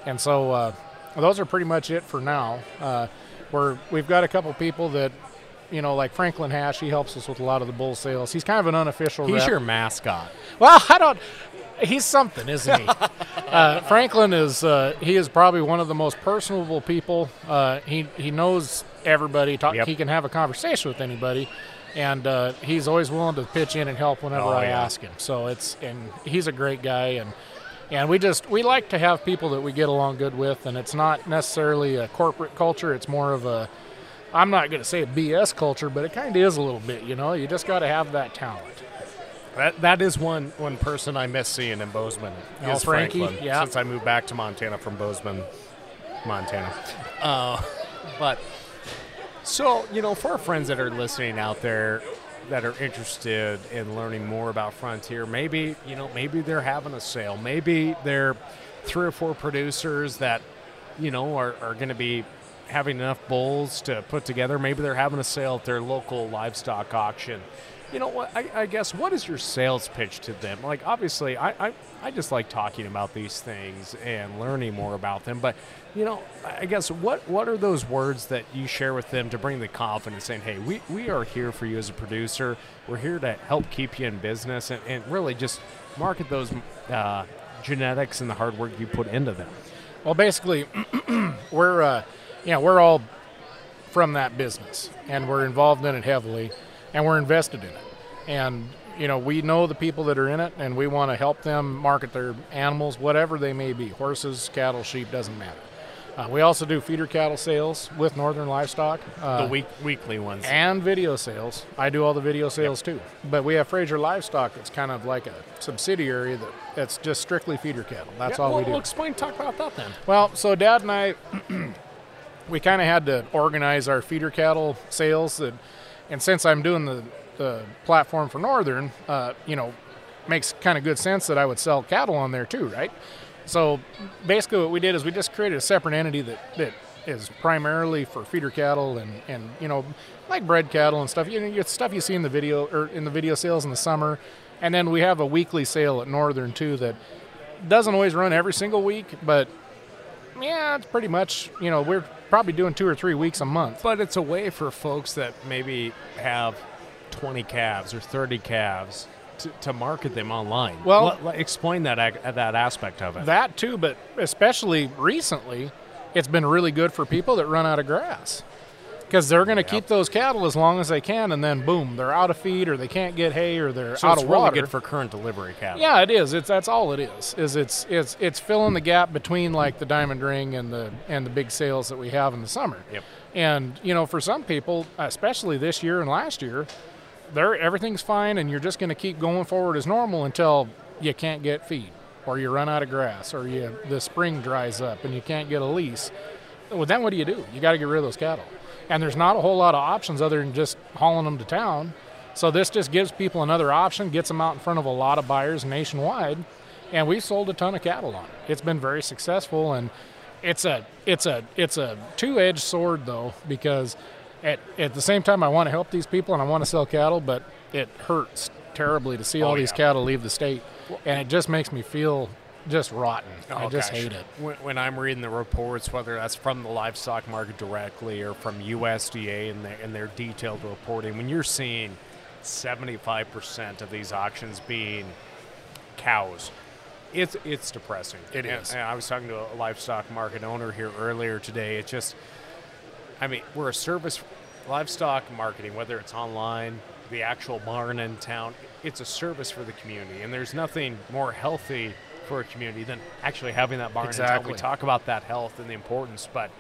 And so uh, those are pretty much it for now. Uh, we're we've got a couple people that, you know, like Franklin Hash. He helps us with a lot of the bull sales. He's kind of an unofficial. he's rep. your mascot. Well, I don't. He's something, isn't he? uh, Franklin is. Uh, he is probably one of the most personable people. Uh, he he knows everybody. Talk, Yep. He can have a conversation with anybody, and uh, he's always willing to pitch in and help whenever Oh, I yeah. ask him. So it's and he's a great guy and. And we just we like to have people that we get along good with, and it's not necessarily a corporate culture. It's more of a, I'm not going to say a BS culture, but it kind of is a little bit. You know, you just got to have that talent. That that is one one person I miss seeing in Bozeman. Oh, is Frankie? Franklin, Yeah. Since I moved back to Montana from Bozeman, Montana. Uh, but so you know, for our friends that are listening out there that are interested in learning more about Frontier, maybe you know, maybe they're having a sale, maybe they're three or four producers that you know are, are going to be having enough bulls to put together. Maybe they're having a sale at their local livestock auction. You know what? I, I guess what is your sales pitch to them? Like, obviously, I, I, I just like talking about these things and learning more about them. But, you know, I guess what, what are those words that you share with them to bring the confidence saying, hey, we, we are here for you as a producer. We're here to help keep you in business and, and really just market those uh, genetics and the hard work you put into them. Well, basically, we're uh, you know we're all from that business, and we're involved in it heavily, and we're invested in it, and you know we know the people that are in it, and we want to help them market their animals, whatever they may be, horses, cattle, sheep, doesn't matter. Uh, we also do feeder cattle sales with Northern Livestock. Uh, the week weekly ones. and video sales. I do all the video sales too. But we have Fraser Livestock that's kind of like a subsidiary that that's just strictly feeder cattle. That's Yeah, all well, we do. well, explain, talk about that then. Well, so Dad and I, we kind of had to organize our feeder cattle sales, and, and since I'm doing the, the platform for Northern, uh, you know, makes kind of good sense that I would sell cattle on there too, right? So basically, what we did is we just created a separate entity that that is primarily for feeder cattle and and you know, like bred cattle and stuff. You know, stuff you see in the video or in the video sales in the summer, and then we have a weekly sale at Northern too that doesn't always run every single week, but yeah, it's pretty much, you know, we're probably doing two or three weeks a month. But it's a way for folks that maybe have 20 calves or 30 calves to, to market them online. Well- let- explain that that aspect of it. That too, but especially recently, it's been really good for people that run out of grass. Because they're going to keep those cattle as long as they can, and then boom, they're out of feed, or they can't get hay, or they're so out it's of really water. good for current delivery cattle. Yeah, it is. It's that's all it is. Is it's it's it's filling the gap between like the diamond ring and the and the big sales that we have in the summer. Yep. And you know, for some people, especially this year and last year, they're everything's fine, and you're just going to keep going forward as normal until you can't get feed, or you run out of grass, or you the spring dries up and you can't get a lease. Well, then what do you do? You got to get rid of those cattle, and there's not a whole lot of options other than just hauling them to town. So this just gives people another option, gets them out in front of a lot of buyers nationwide, and we've sold a ton of cattle on it. It's been very successful, and it's a it's a it's a two-edged sword though because at at the same time I want to help these people and I want to sell cattle, but it hurts terribly to see oh, all these yeah. cattle leave the state, and it just makes me feel just rotten. I Oh, just gosh. hate it. When, when I'm reading the reports, whether that's from the livestock market directly or from USDA and their, and their detailed reporting, when you're seeing 75% of these auctions being cows, it's it's depressing. It is. and I was talking to a livestock market owner here earlier today. It just, I mean, we're a service livestock marketing, whether it's online, the actual barn in town, it's a service for the community. And there's nothing more healthy for a community than actually having that barn. Exactly. We talk about that health and the importance, but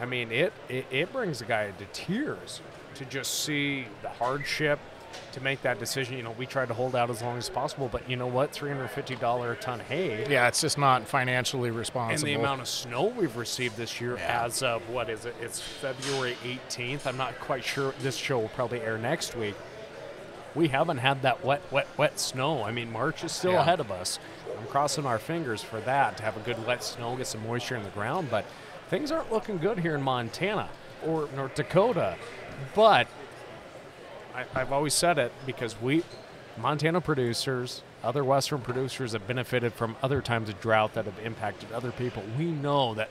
I mean, it, it, it brings a guy to tears to just see the hardship to make that decision. You know, we tried to hold out as long as possible, but you know what? $350 a ton hay Yeah, it's just not financially responsible. and the amount of snow we've received this year Yeah. as of what is it? It's February 18th. I'm not quite sure. This show will probably air next week. We haven't had that wet, wet, wet snow. I mean, March is still Yeah. ahead of us. I'm crossing our fingers for that to have a good wet snow, get some moisture in the ground. But things aren't looking good here in Montana or North Dakota. But I, I've always said it because we, Montana producers, other Western producers have benefited from other times of drought that have impacted other people. We know that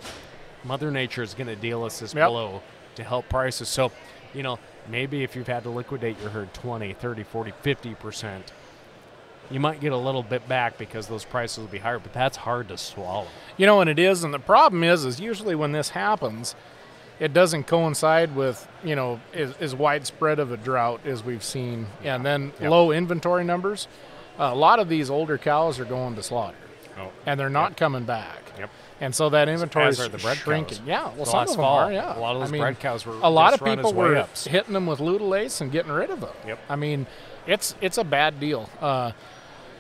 Mother Nature is going to deal us this Yep. blow to help prices. So, you know, maybe if you've had to liquidate your herd 20, 30, 40, 50%, you might get a little bit back because those prices will be higher, but that's hard to swallow. You know, and it is, and the problem is, is usually when this happens, it doesn't coincide with you know as, as widespread of a drought as we've seen, and then Yep. low inventory numbers. a lot of these older cows are going to slaughter, Oh, and they're not coming back. Yep. And so that inventory is the bred shrinking. cows. Yeah, well, some of them fall, are. Yeah, a lot of I those mean, bred cows were A lot of people were weigh-ups. hitting them with Lutalyse and getting rid of them. Yep. I mean, it's it's a bad deal. Uh,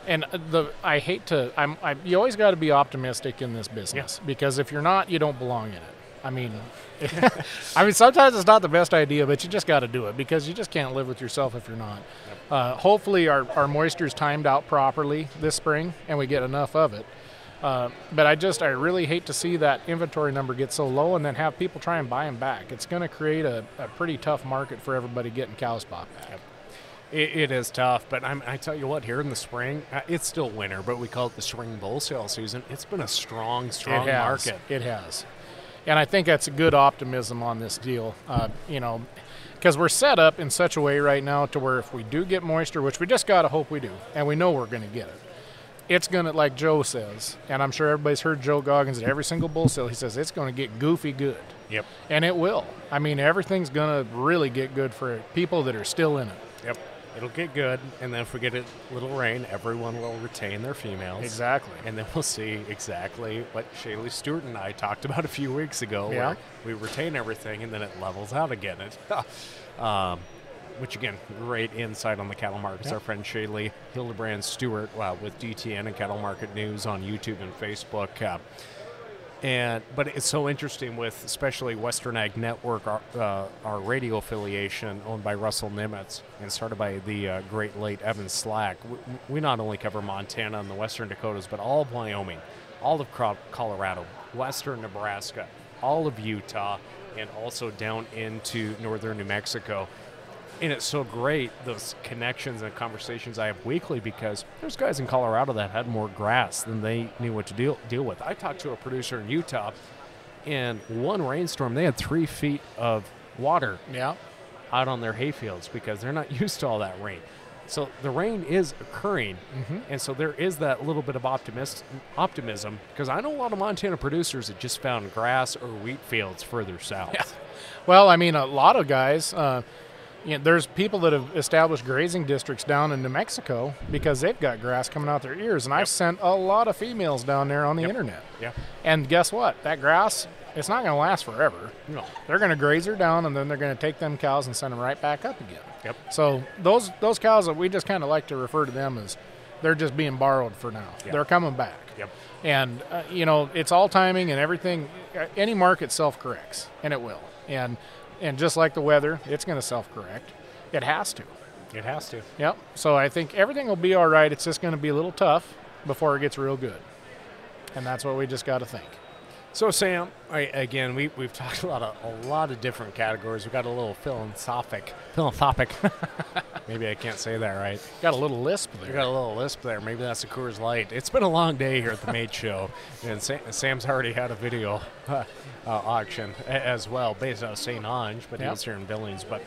and the I hate to. I'm. I, you always got to be optimistic in this business because if you're not, you don't belong in it. I mean, I mean sometimes it's not the best idea, but you just got to do it because you just can't live with yourself if you're not. Uh, hopefully, our our moisture's timed out properly this spring, and we get enough of it. Uh, but I just I really hate to see that inventory number get so low and then have people try and buy them back. It's going to create a, a pretty tough market for everybody getting cows bought back. It, it is tough, but I'm, I tell you what, here in the spring, uh, it's still winter, but we call it the spring bull sale season. It's been a strong, strong it market. It has, and I think that's a good optimism on this deal. Uh, you know, because we're set up in such a way right now to where if we do get moisture, which we just gotta hope we do, and we know we're going to get it, it's going to like Joe says, and I'm sure everybody's heard Joe Goggins at every single bull sale. He says it's going to get goofy good. Yep. And it will. I mean, everything's going to really get good for people that are still in it. Yep. It'll get good, and then if we get a little rain, everyone will retain their females. Exactly. And then we'll see exactly what Shaylee Stewart and I talked about a few weeks ago, Yeah. we retain everything and then it levels out again. It, um, which again, great insight on the cattle markets. Yeah. Our friend Shaylee Hildebrand Stewart uh, with DTN and Cattle Market News on YouTube and Facebook. Uh, and but it's so interesting with especially Western Ag Network, our, uh, our radio affiliation owned by Russell Nemetz and started by the uh, great late Evan Slack. We, we not only cover Montana and the Western Dakotas, but all of Wyoming, all of Colorado, Western Nebraska, all of Utah, and also down into northern New Mexico. And it's so great those connections and conversations I have weekly because there's guys in Colorado that had more grass than they knew what to deal deal with. I talked to a producer in Utah, and one rainstorm they had three feet of water Yeah. out on their hayfields because they're not used to all that rain. So the rain is occurring, and so there is that little bit of optimist optimism because I know a lot of Montana producers that just found grass or wheat fields further south. Yeah. Well, I mean, a lot of guys. Uh, you know, there's people that have established grazing districts down in New Mexico because they've got grass coming out their ears, and I've sent a lot of females down there on the Yep. internet. Yeah. And guess what? That grass, it's not going to last forever. No. They're going to graze her down, and then they're going to take them cows and send them right back up again. Yep. So those those cows that we just kind of like to refer to them as they're just being borrowed for now. Yeah. They're coming back. Yep. And uh, you know, it's all timing and everything. uh, Any market self corrects, and it will. And and just like the weather, it's going to self correct. It has to. It has to. Yep. So I think everything will be all right. It's just going to be a little tough before it gets real good. And that's what we just got to think. So Sam, I, again, we we've talked a lot of a lot of different categories. We've got a little philanthropic, philanthropic. Maybe I can't say that right. Got a little lisp We there. got a little lisp there. Maybe that's a Coors Light. It's been a long day here at the Mate Show, and Sam, Sam's already had a video uh, auction as well, based out of St. Onge, but Yep. he's here in Billings. But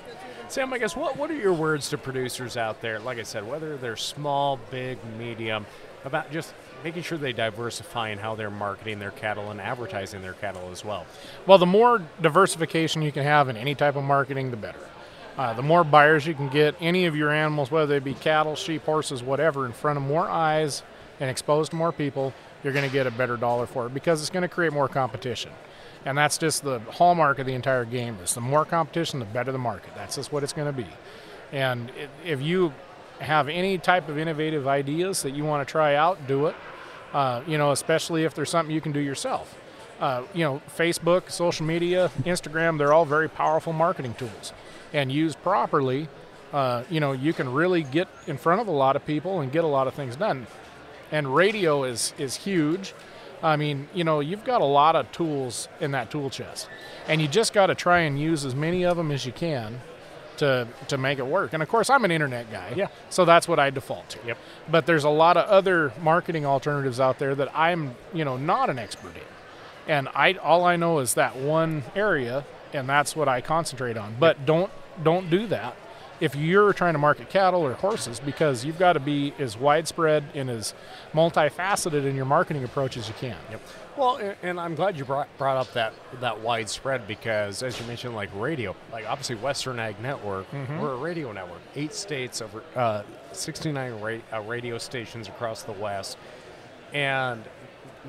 Sam, I guess what what are your words to producers out there? Like I said, whether they're small, big, medium, about just making sure they diversify in how they're marketing their cattle and advertising their cattle as well. Well, the more diversification you can have in any type of marketing, the better. Uh, the more buyers you can get any of your animals, whether they be cattle, sheep, horses, whatever, in front of more eyes and exposed to more people, you're going to get a better dollar for it because it's going to create more competition. And that's just the hallmark of the entire game. Is the more competition, the better the market. That's just what it's going to be. And if you have any type of innovative ideas that you want to try out, do it. Uh, you know, especially if there's something you can do yourself. Uh, you know, Facebook, social media, Instagram, they're all very powerful marketing tools. And used properly, uh, you know, you can really get in front of a lot of people and get a lot of things done. And radio is, is huge. I mean, you know, you've got a lot of tools in that tool chest. And you just got to try and use as many of them as you can to, to make it work. And of course, I'm an internet guy. Yeah. So that's what I default to. Yep. But there's a lot of other marketing alternatives out there that I'm, you know, not an expert in. And I all I know is that one area and that's what I concentrate on. But don't don't do that if you're trying to market cattle or horses because you've got to be as widespread and as multifaceted in your marketing approach as you can. Yep. Well, and I'm glad you brought, brought up that that widespread because, as you mentioned, like radio, like obviously Western Ag Network, we're a radio network. Eight states over, uh, 69 ra- uh, radio stations across the West, and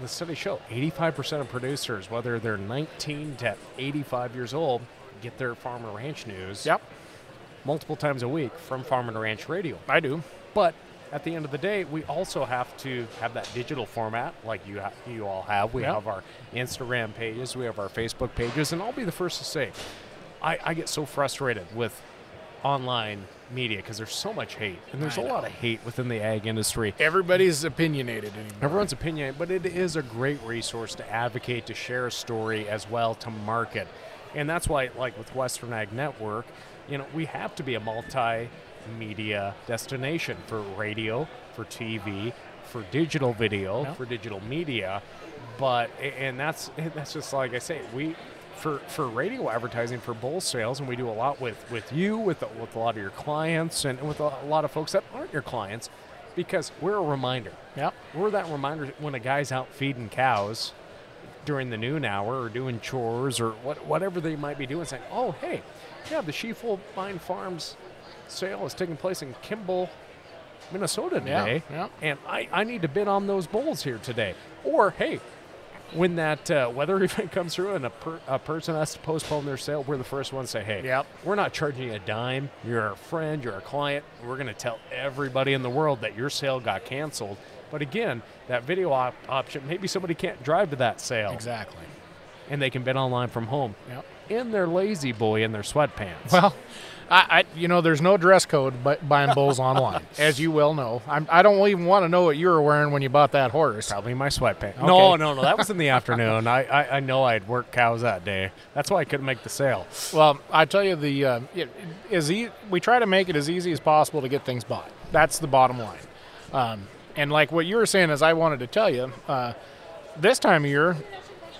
the studies show 85% of producers, whether they're 19 to 85 years old, get their farm and ranch news Yep. Multiple times a week from Farm and Ranch Radio. I do. But at the end of the day, we also have to have that digital format, like you ha- you all have. We Yeah. have our Instagram pages, we have our Facebook pages, and I'll be the first to say, I, I get so frustrated with online media because there's so much hate, and there's a I lot of hate within the ag industry. Everybody's opinionated anymore. Everyone's opinion, but it is a great resource to advocate, to share a story as well, to market. And that's why, like with Western Ag Network, you know, we have to be a multimedia destination for radio, for TV, for digital video, Yeah. for digital media. But and that's that's just like I say, we for for radio advertising for bull sales, and we do a lot with with you, with with a lot of your clients, and with a, a lot of folks that aren't your clients, because we're a reminder. Yeah, We're that reminder when a guy's out feeding cows during the noon hour or doing chores or what, whatever they might be doing, saying, oh, hey, yeah, the Sheefold Fine Farms sale is taking place in Kimball, Minnesota today, yeah. and I, I need to bid on those bulls here today. Or hey, when that uh, weather event comes through and a, per, a person has to postpone their sale, we're the first ones to say, hey, Yep. we're not charging you a dime. You're a friend, you're a client. We're going to tell everybody in the world that your sale got canceled. But again, that video op- option, maybe somebody can't drive to that sale Exactly. and they can bid online from home Yep. in their lazy boy in their sweatpants. Well, I, I you know, there's no dress code but buying bulls online, as you well know. I'm, I don't even want to know what you were wearing when you bought that horse. Probably my sweatpants. Okay. No, no, no. That was in the afternoon. I, I, I know I'd work cows that day. That's why I couldn't make the sale. Well, I tell you, the uh, it, is e- we try to make it as easy as possible to get things bought. That's the bottom line. Um, and like what you were saying, is I wanted to tell you, uh, this time of year,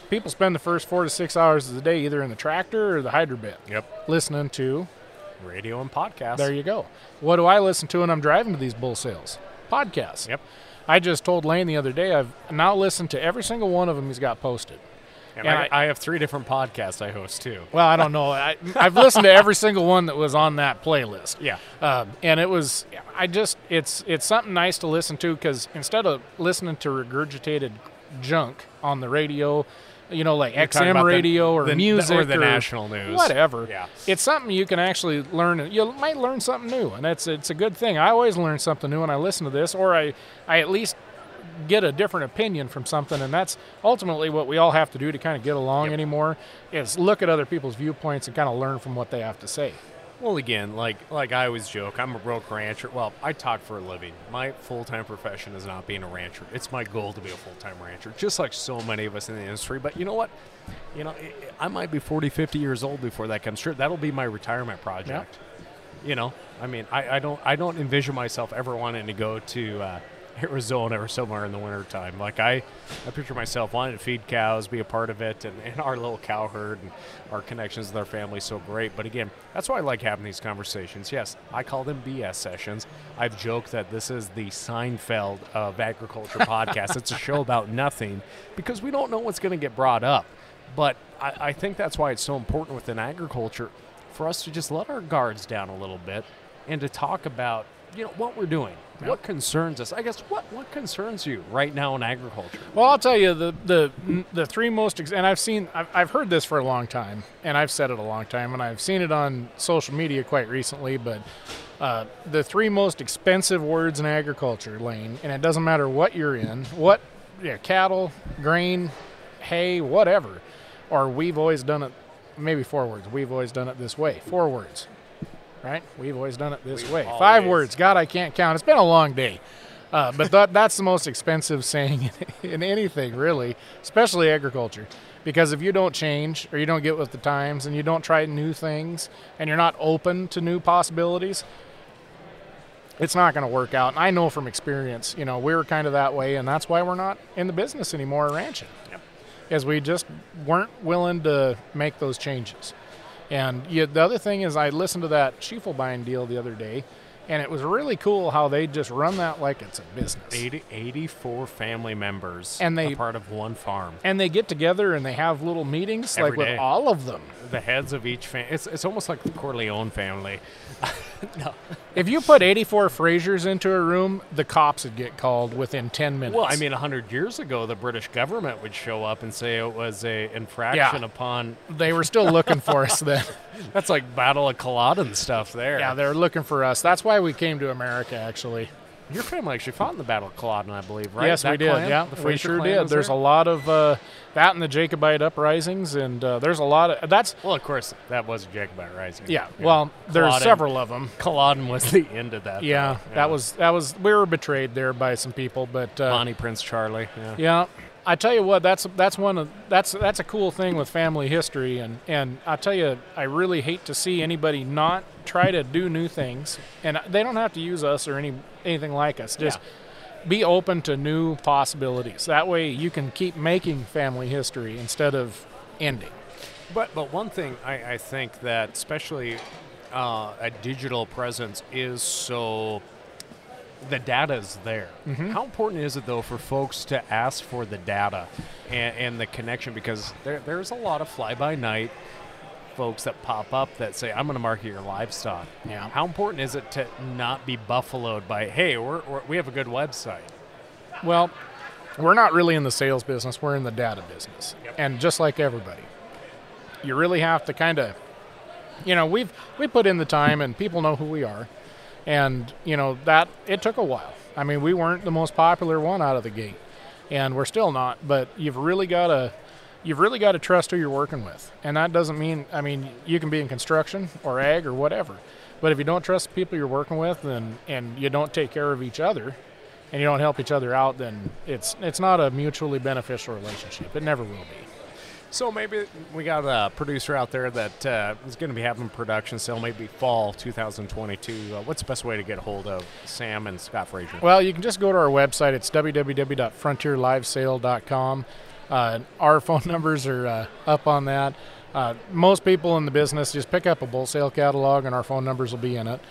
people spend the first four to six hours of the day either in the tractor or the Hydrabed, Yep. listening to. Radio and podcasts. There you go. What do I listen to when I'm driving to these bull sales? Podcasts. Yep. I just told Lane the other day I've now listened to every single one of them he's got posted. And I, I- have three different podcasts I host too. Well, I don't know. I, I've listened to every single one that was on that playlist. Yeah. Um, and it was, I just, it's it's something nice to listen to because instead of listening to regurgitated junk on the radio, you know, like about XM the- radio or the- music or the national news. whatever. Yeah. it's something you can actually learn. You might learn something new, and that's it's a good thing. I always learn something new when I listen to this, or I I at least get a different opinion from something and that's ultimately what we all have to do to kind of get along anymore is look at other people's viewpoints and kind of learn from what they have to say Well, again, like like I always joke, I'm a broke rancher. Well, I talk for a living. My full time profession is not being a rancher. It's my goal to be a full time rancher, just like so many of us in the industry. But you know what? You know, I- I might be 40, 50 years old before that comes true. That'll be my retirement project. You know, I mean, I, I don't I don't envision myself ever wanting to go to uh, Arizona or somewhere in the wintertime. Like I, I picture myself wanting to feed cows, be a part of it, and, and our little cow herd and our connections with our family so great. But again, that's why I like having these conversations. Yes, I call them BS sessions. I've joked that this is the Seinfeld of agriculture podcast. It's a show about nothing because we don't know what's going to get brought up. But I, I think that's why it's so important within agriculture for us to just let our guards down a little bit and to talk about you know what we're doing what concerns us? I guess what what concerns you right now in agriculture? Well i'll tell you the the the three most ex- and i've seen I've, I've heard this for a long time and i've said it a long time and i've seen it on social media quite recently but uh, the three most expensive words in agriculture lane and it doesn't matter what you're in what yeah, cattle grain hay whatever or we've always done it maybe four words we've always done it this way four words right we've always done it this We've way five words god i can't count it's been a long day uh, but that, that's the most expensive saying in anything, really, especially agriculture. Because if you don't change or you don't get with the times and you don't try new things and you're not open to new possibilities, it's not going to work out. And I know from experience, you know, we were kind of that way, and that's why we're not in the business anymore ranching. As we just weren't willing to make those changes. And yeah, the other thing is, I listened to that Schiefelbein deal the other day, and it was really cool how they just run that like it's a business. 80, 84 family members And they- part of one farm And they get together and they have little meetings Every like with all of them. the heads of each family it's, it's almost like the corleone family If you put 84 Frasers into a room, the cops would get called within 10 minutes. well i mean 100 years ago the british government would show up and say it was a infraction Yeah. upon they were still looking for us then. that's like battle of culloden stuff there Yeah, they're looking for us. That's why we came to America, actually. Your family actually fought in the battle of culloden i believe right Yes, That we did. clan? Yeah, The we sure clan did. There's there? a lot of uh, that in the Jacobite uprisings, and uh, there's a lot of that's. well of course that was a jacobite rising Yeah, well, there's Culloden. several of them. culloden was the end of that Yeah, though. that was that was we were betrayed there by some people, but uh, bonnie prince charlie yeah Yeah, I tell you what, that's that's one of that's that's a cool thing with family history, and and I tell you, I really hate to see anybody not try to do new things, and they don't have to use us or any anything like us. Just be open to new possibilities. That way, you can keep making family history instead of ending. But but one thing I, I think that especially uh, a digital presence is so the data is there. Mm-hmm. How important is it though for folks to ask for the data and, and the connection because there, there's a lot of fly by night folks that pop up that say, "I'm going to market your livestock." Yeah. How important is it to not be buffaloed by, "Hey, we're, we're, we have a good website"? Well, we're not really in the sales business, we're in the data business. And just like everybody, you really have to kind of you know, we've we put in the time and people know who we are. And, you know, that it took a while. I mean, we weren't the most popular one out of the gate. And we're still not, but you've really got to you've really got to trust who you're working with. And that doesn't mean I mean, you can be in construction or ag or whatever. But if you don't trust the people you're working with and and you don't take care of each other, and you don't help each other out, then it's it's not a mutually beneficial relationship. It never will be. So maybe we got a producer out there that uh, is going to be having production sale maybe fall 2022. Uh, what's the best way to get a hold of Sam and Scott Fraser? Well, you can just go to our website. It's www.frontierlivesale.com. Uh, our phone numbers are uh, up on that. Uh, most people in the business just pick up a bull sale catalog, and our phone numbers will be in it.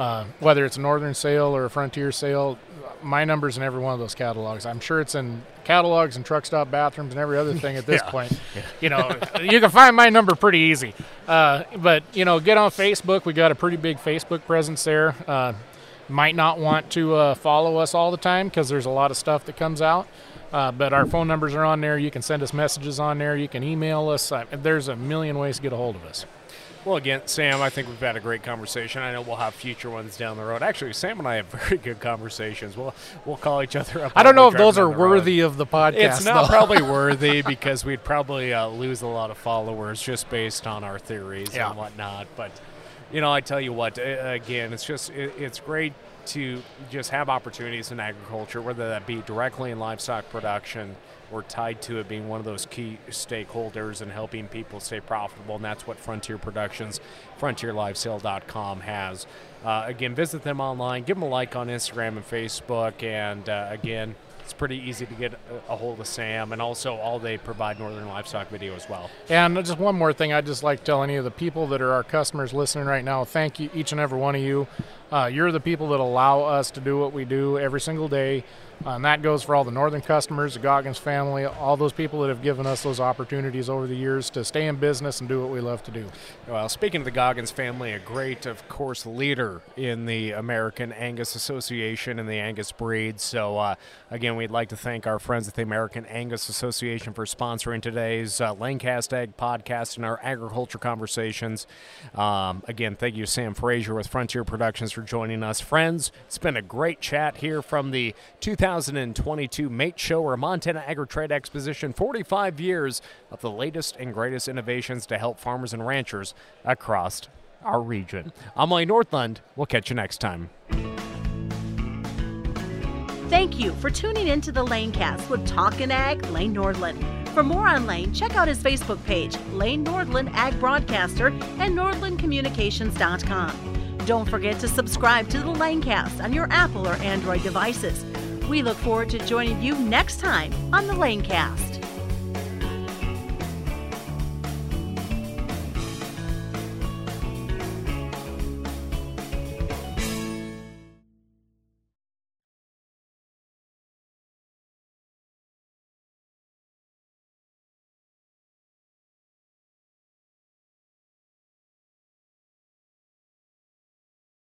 Uh, whether it's a northern sale or a frontier sale, my number's in every one of those catalogs. I'm sure it's in catalogs and truck stop bathrooms and every other thing at this Yeah. point. You know, you can find my number pretty easy. Uh, but you know, get on Facebook. We got a pretty big Facebook presence there. Uh, might not want to uh, follow us all the time because there's a lot of stuff that comes out. Uh, but our phone numbers are on there. You can send us messages on there. You can email us. There's a million ways to get a hold of us. Well, again, Sam, I think we've had a great conversation. I know we'll have future ones down the road. Actually, Sam and I have very good conversations. We'll we'll call each other up. I don't know if those are the road. worthy of the podcast. It's not probably worthy because we'd probably uh, lose a lot of followers just based on our theories Yeah. and whatnot. But you know, I tell you what, again, it's just it, it's great to just have opportunities in agriculture, whether that be directly in livestock production or tied to it being one of those key stakeholders and helping people stay profitable. And that's what Frontier Productions, frontierlivesale.com has. Uh, again, visit them online, give them a like on Instagram and Facebook, and uh, again, it's pretty easy to get a, hold of Sam, and also all they provide Northern Livestock Video as well. And just one more thing, I'd just like to tell any of the people that are our customers listening right now, thank you, each and every one of you. Uh, you're the people that allow us to do what we do every single day. Uh, and that goes for all the northern customers, the Goggins family, all those people that have given us those opportunities over the years to stay in business and do what we love to do. Well, speaking of the Goggins family, a great, of course, leader in the American Angus Association and the Angus breed. So, uh, again, we'd like to thank our friends at the American Angus Association for sponsoring today's uh, Lanecast Ag podcast and our agriculture conversations. Um, again, thank you, Sam Fraser with Frontier Productions, for joining us. Friends, it's been a great chat here from the 2022 Mate Show or Montana Agri Trade Exposition 45 years of the latest and greatest innovations to help farmers and ranchers across our region. I'm Lane Nordlund. We'll catch you next time. Thank you for tuning in to the Lanecast with Talkin' Ag Lane Nordlund. For more on Lane, check out his Facebook page, Lane Nordlund Ag Broadcaster, and NordlundCommunications.com. Don't forget to subscribe to the Lanecast on your Apple or Android devices. We look forward to joining you next time on the Lanecast.